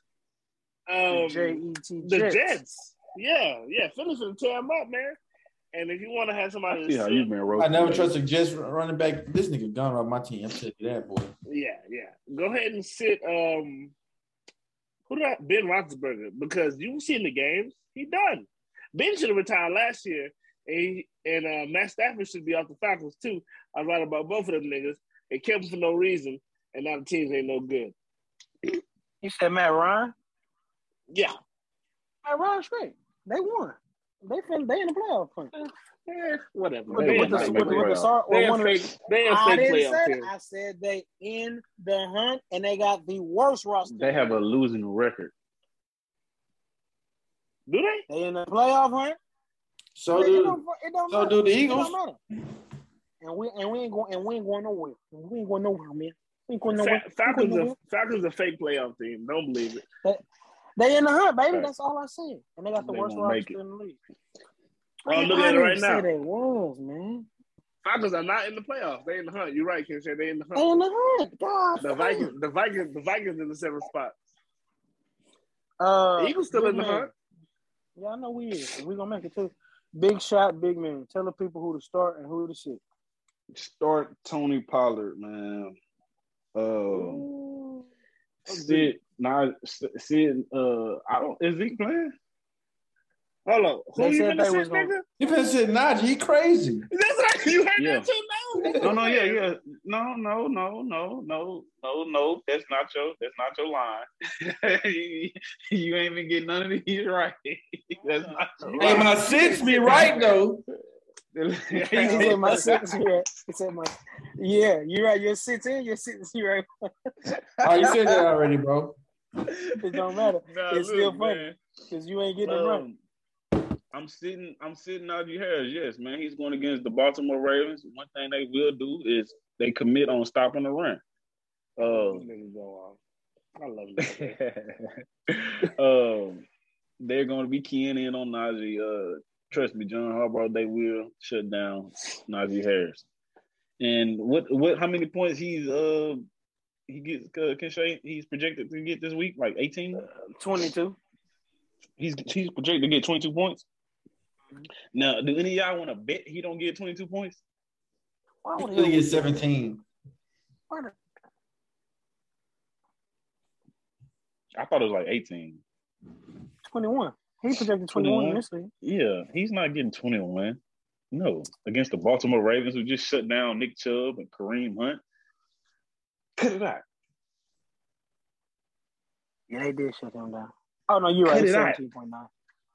um, J E T the Jets. Jets. Yeah, yeah. Philly's going to tear them up, man. And if you want to have somebody I to see how sit- you been I never trust trusted Jets running back. This nigga gone off my team. I'm telling you that, boy. Yeah, yeah. Go ahead and sit. Um, who I, Ben Roethlisberger? Because you've seen the games. He done. Ben should have retired last year, and he, and uh, Matt Stafford should be off the Falcons too. I right about both of them niggas. They kept him for no reason, and now the teams ain't no good. You said Matt Ryan. Yeah, Matt Ryan straight. They won. They fin- they in the playoff hunt. eh, whatever. With, They the, in with, the, with, the, the with the. Sar- They or in one of the- fake. They in I fake didn't playoff say that. I said they in the hunt and they got the worst roster. They have a losing record. Do they? They in the playoff hunt. So it, do don't, it don't so matter. do the Eagles. And we and we ain't going and we ain't going nowhere. We ain't going nowhere, man. We ain't going nowhere. Fa- Falcons, We ain't going are, nowhere. Falcons a fake playoff team. Don't believe it. They in the hunt, baby. Right. That's all I said. And they got the They worst won't make roster in the league. Oh, Man, look I at it didn't right now. They was man. Falcons are not in the playoffs. They in the hunt. You're right, Ken. They in the They hunt. in the hunt. God. The. Vikings, the Vikings, the Vikings in the seventh spot. Uh, The Eagles still in the man. hunt. Yeah, I know we is. We gonna make it too. Big shot, big man. Tell the people who to start and who to sit. Start Tony Pollard, man. Uh, Ooh. Sid, nah, Sid. Uh, I don't. Is he playing? Hold on. Who They you said gonna they was nigga? You been sitting Najee, he crazy. That's right. You heard Yeah. that too? No. No, no, yeah, yeah. No, no, no, no, no, no, no. That's not your. That's not your line. you, you ain't even getting none of these right. that's not. Your Hey, line. my six be right though. He said my sentence here. He said my yeah, you're right. Your sits in, your sentence you're right. Oh, you said that already, bro. It don't matter Nah, It's look, still funny. because you ain't getting it right. Um, I'm sitting. I'm sitting Najee Harris. Yes, man. He's going against the Baltimore Ravens. One thing they will do is they commit on stopping the run. These niggas go off. I love you. um, they're going to be keying in on Najee. Uh, trust me, John Harbaugh. They will shut down Najee Harris. And what? What? How many points he's uh he gets? Uh, Kinshay, he's projected to get this week, like 18. Twenty two. He's he's projected to get 22 points. Now, do any of y'all want to bet he don't get 22 points? Why He would really he get 17. The- I thought it was like 18. 21. He projected 21 in 21? this league. Yeah, he's not getting 21. No, against the Baltimore Ravens, who just shut down Nick Chubb and Kareem Hunt. Cut it out. Yeah, they did shut him down. Oh, no, you're Cut right. it 17.9.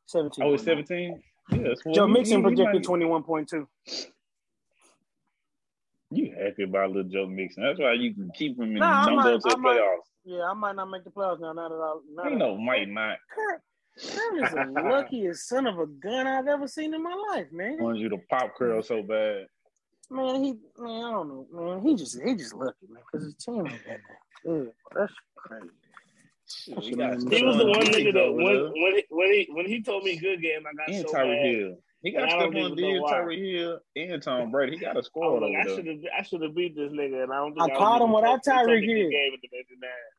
17. Oh, it's 17? Yes. well, Joe Mixon he- he projected 21.2. You happy about little Joe Mixon. That's why you can keep him in Nah, number to the might- playoffs. Yeah, I might not make the playoffs now. Now that I, now Ain't that no might not. Kurt, Kurt is the luckiest son of a gun I've ever seen in my life, man. Wanted you to pop curl so bad. Man, he man, I don't know, man. He just he just lucky, man, because his team ain't that good. That's crazy. Shit, He was He was the one nigga that when when he, when he when he told me good game, I got and so Tyreek mad. Hill. He got And I don't Stefon even know Diggs. Tyreek Hill, and Tom Brady. He got a I squad was over like, I should have I should have beat this nigga, and I don't think I was caught him without close. Tyreek Hill. game at the end of the night.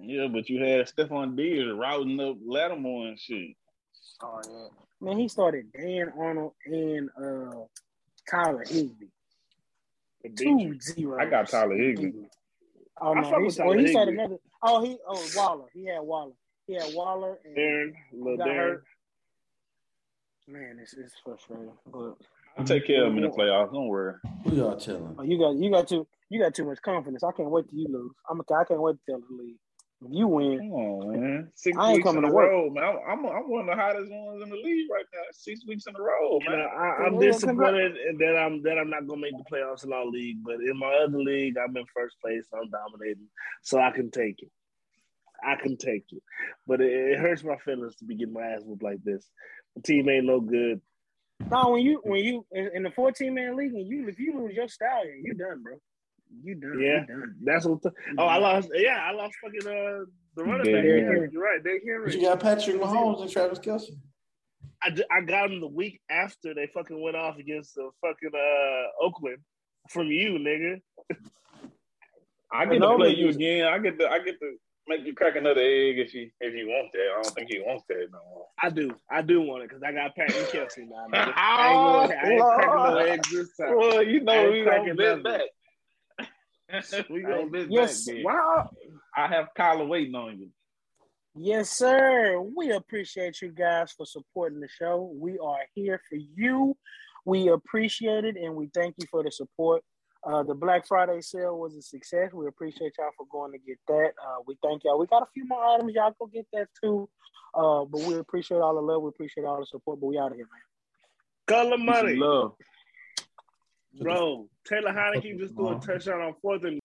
Yeah, but you had Stefon Diggs routing up Lattimore and shit. Oh yeah. Man, he started Dan Arnold and uh Tyler Higbee. To beat Two you. zero. I got Tyler Higbee. Oh I no, fuck he, with well, he started another. Oh, he oh Waller. He had Waller. He had Waller and Darren, little got Darren. hurt. Man, it's it's frustrating. But I'll take care of him in the playoffs. Don't worry. Who y'all telling? oh, you got you got too you got too much confidence. I can't wait till you lose. I'm I can't wait to tell the league. If you win, Come on, man. Six I ain't weeks coming in a to work. row, man. I'm, I'm, I'm one of the hottest ones in the league right now. Six weeks in a row, You know, man. I, I'm Yeah, disappointed that I'm that I'm not gonna make the playoffs in our league, but in my other league, I'm in first place. I'm dominating, so I can take it. I can take it, but it, it hurts my feelings to be getting my ass whooped like this. The team ain't no good. no, when you when you in, in the 14 man league and you if you lose your stallion, you're done, bro. You done. Yeah. You done. That's what. oh, I lost. Yeah, I lost fucking uh the running back. Derrick Yeah, Henry. You're right, Derrick But Henry. you got Patrick Mahomes and Travis Kelce. I, I got him the week after they fucking went off against the fucking uh Oakland from you, nigga. I get to play you you- again. I get to I get to make you crack another egg if you if you want that. I don't think he wants that no more. I do. I do want it because I got Pat and Kelce now. Nigga. I ain't, gonna, I ain't cracking no eggs this time. Well, you know ain't we cracking gonna back. We I gonna- ain't Yes. back, man. Wow. I have Kyler waiting on you. Yes, sir. We appreciate you guys for supporting the show. We are here for you. We appreciate it and we thank you for the support. Uh, the Black Friday sale was a success. We appreciate y'all for going to get that. Uh, we thank y'all. We got a few more items. Y'all go get that too. Uh, but we appreciate all the love. We appreciate all the support. But we out of here, man. Color money. Love. Bro, Taylor Heinicke just threw a touchdown on fourth and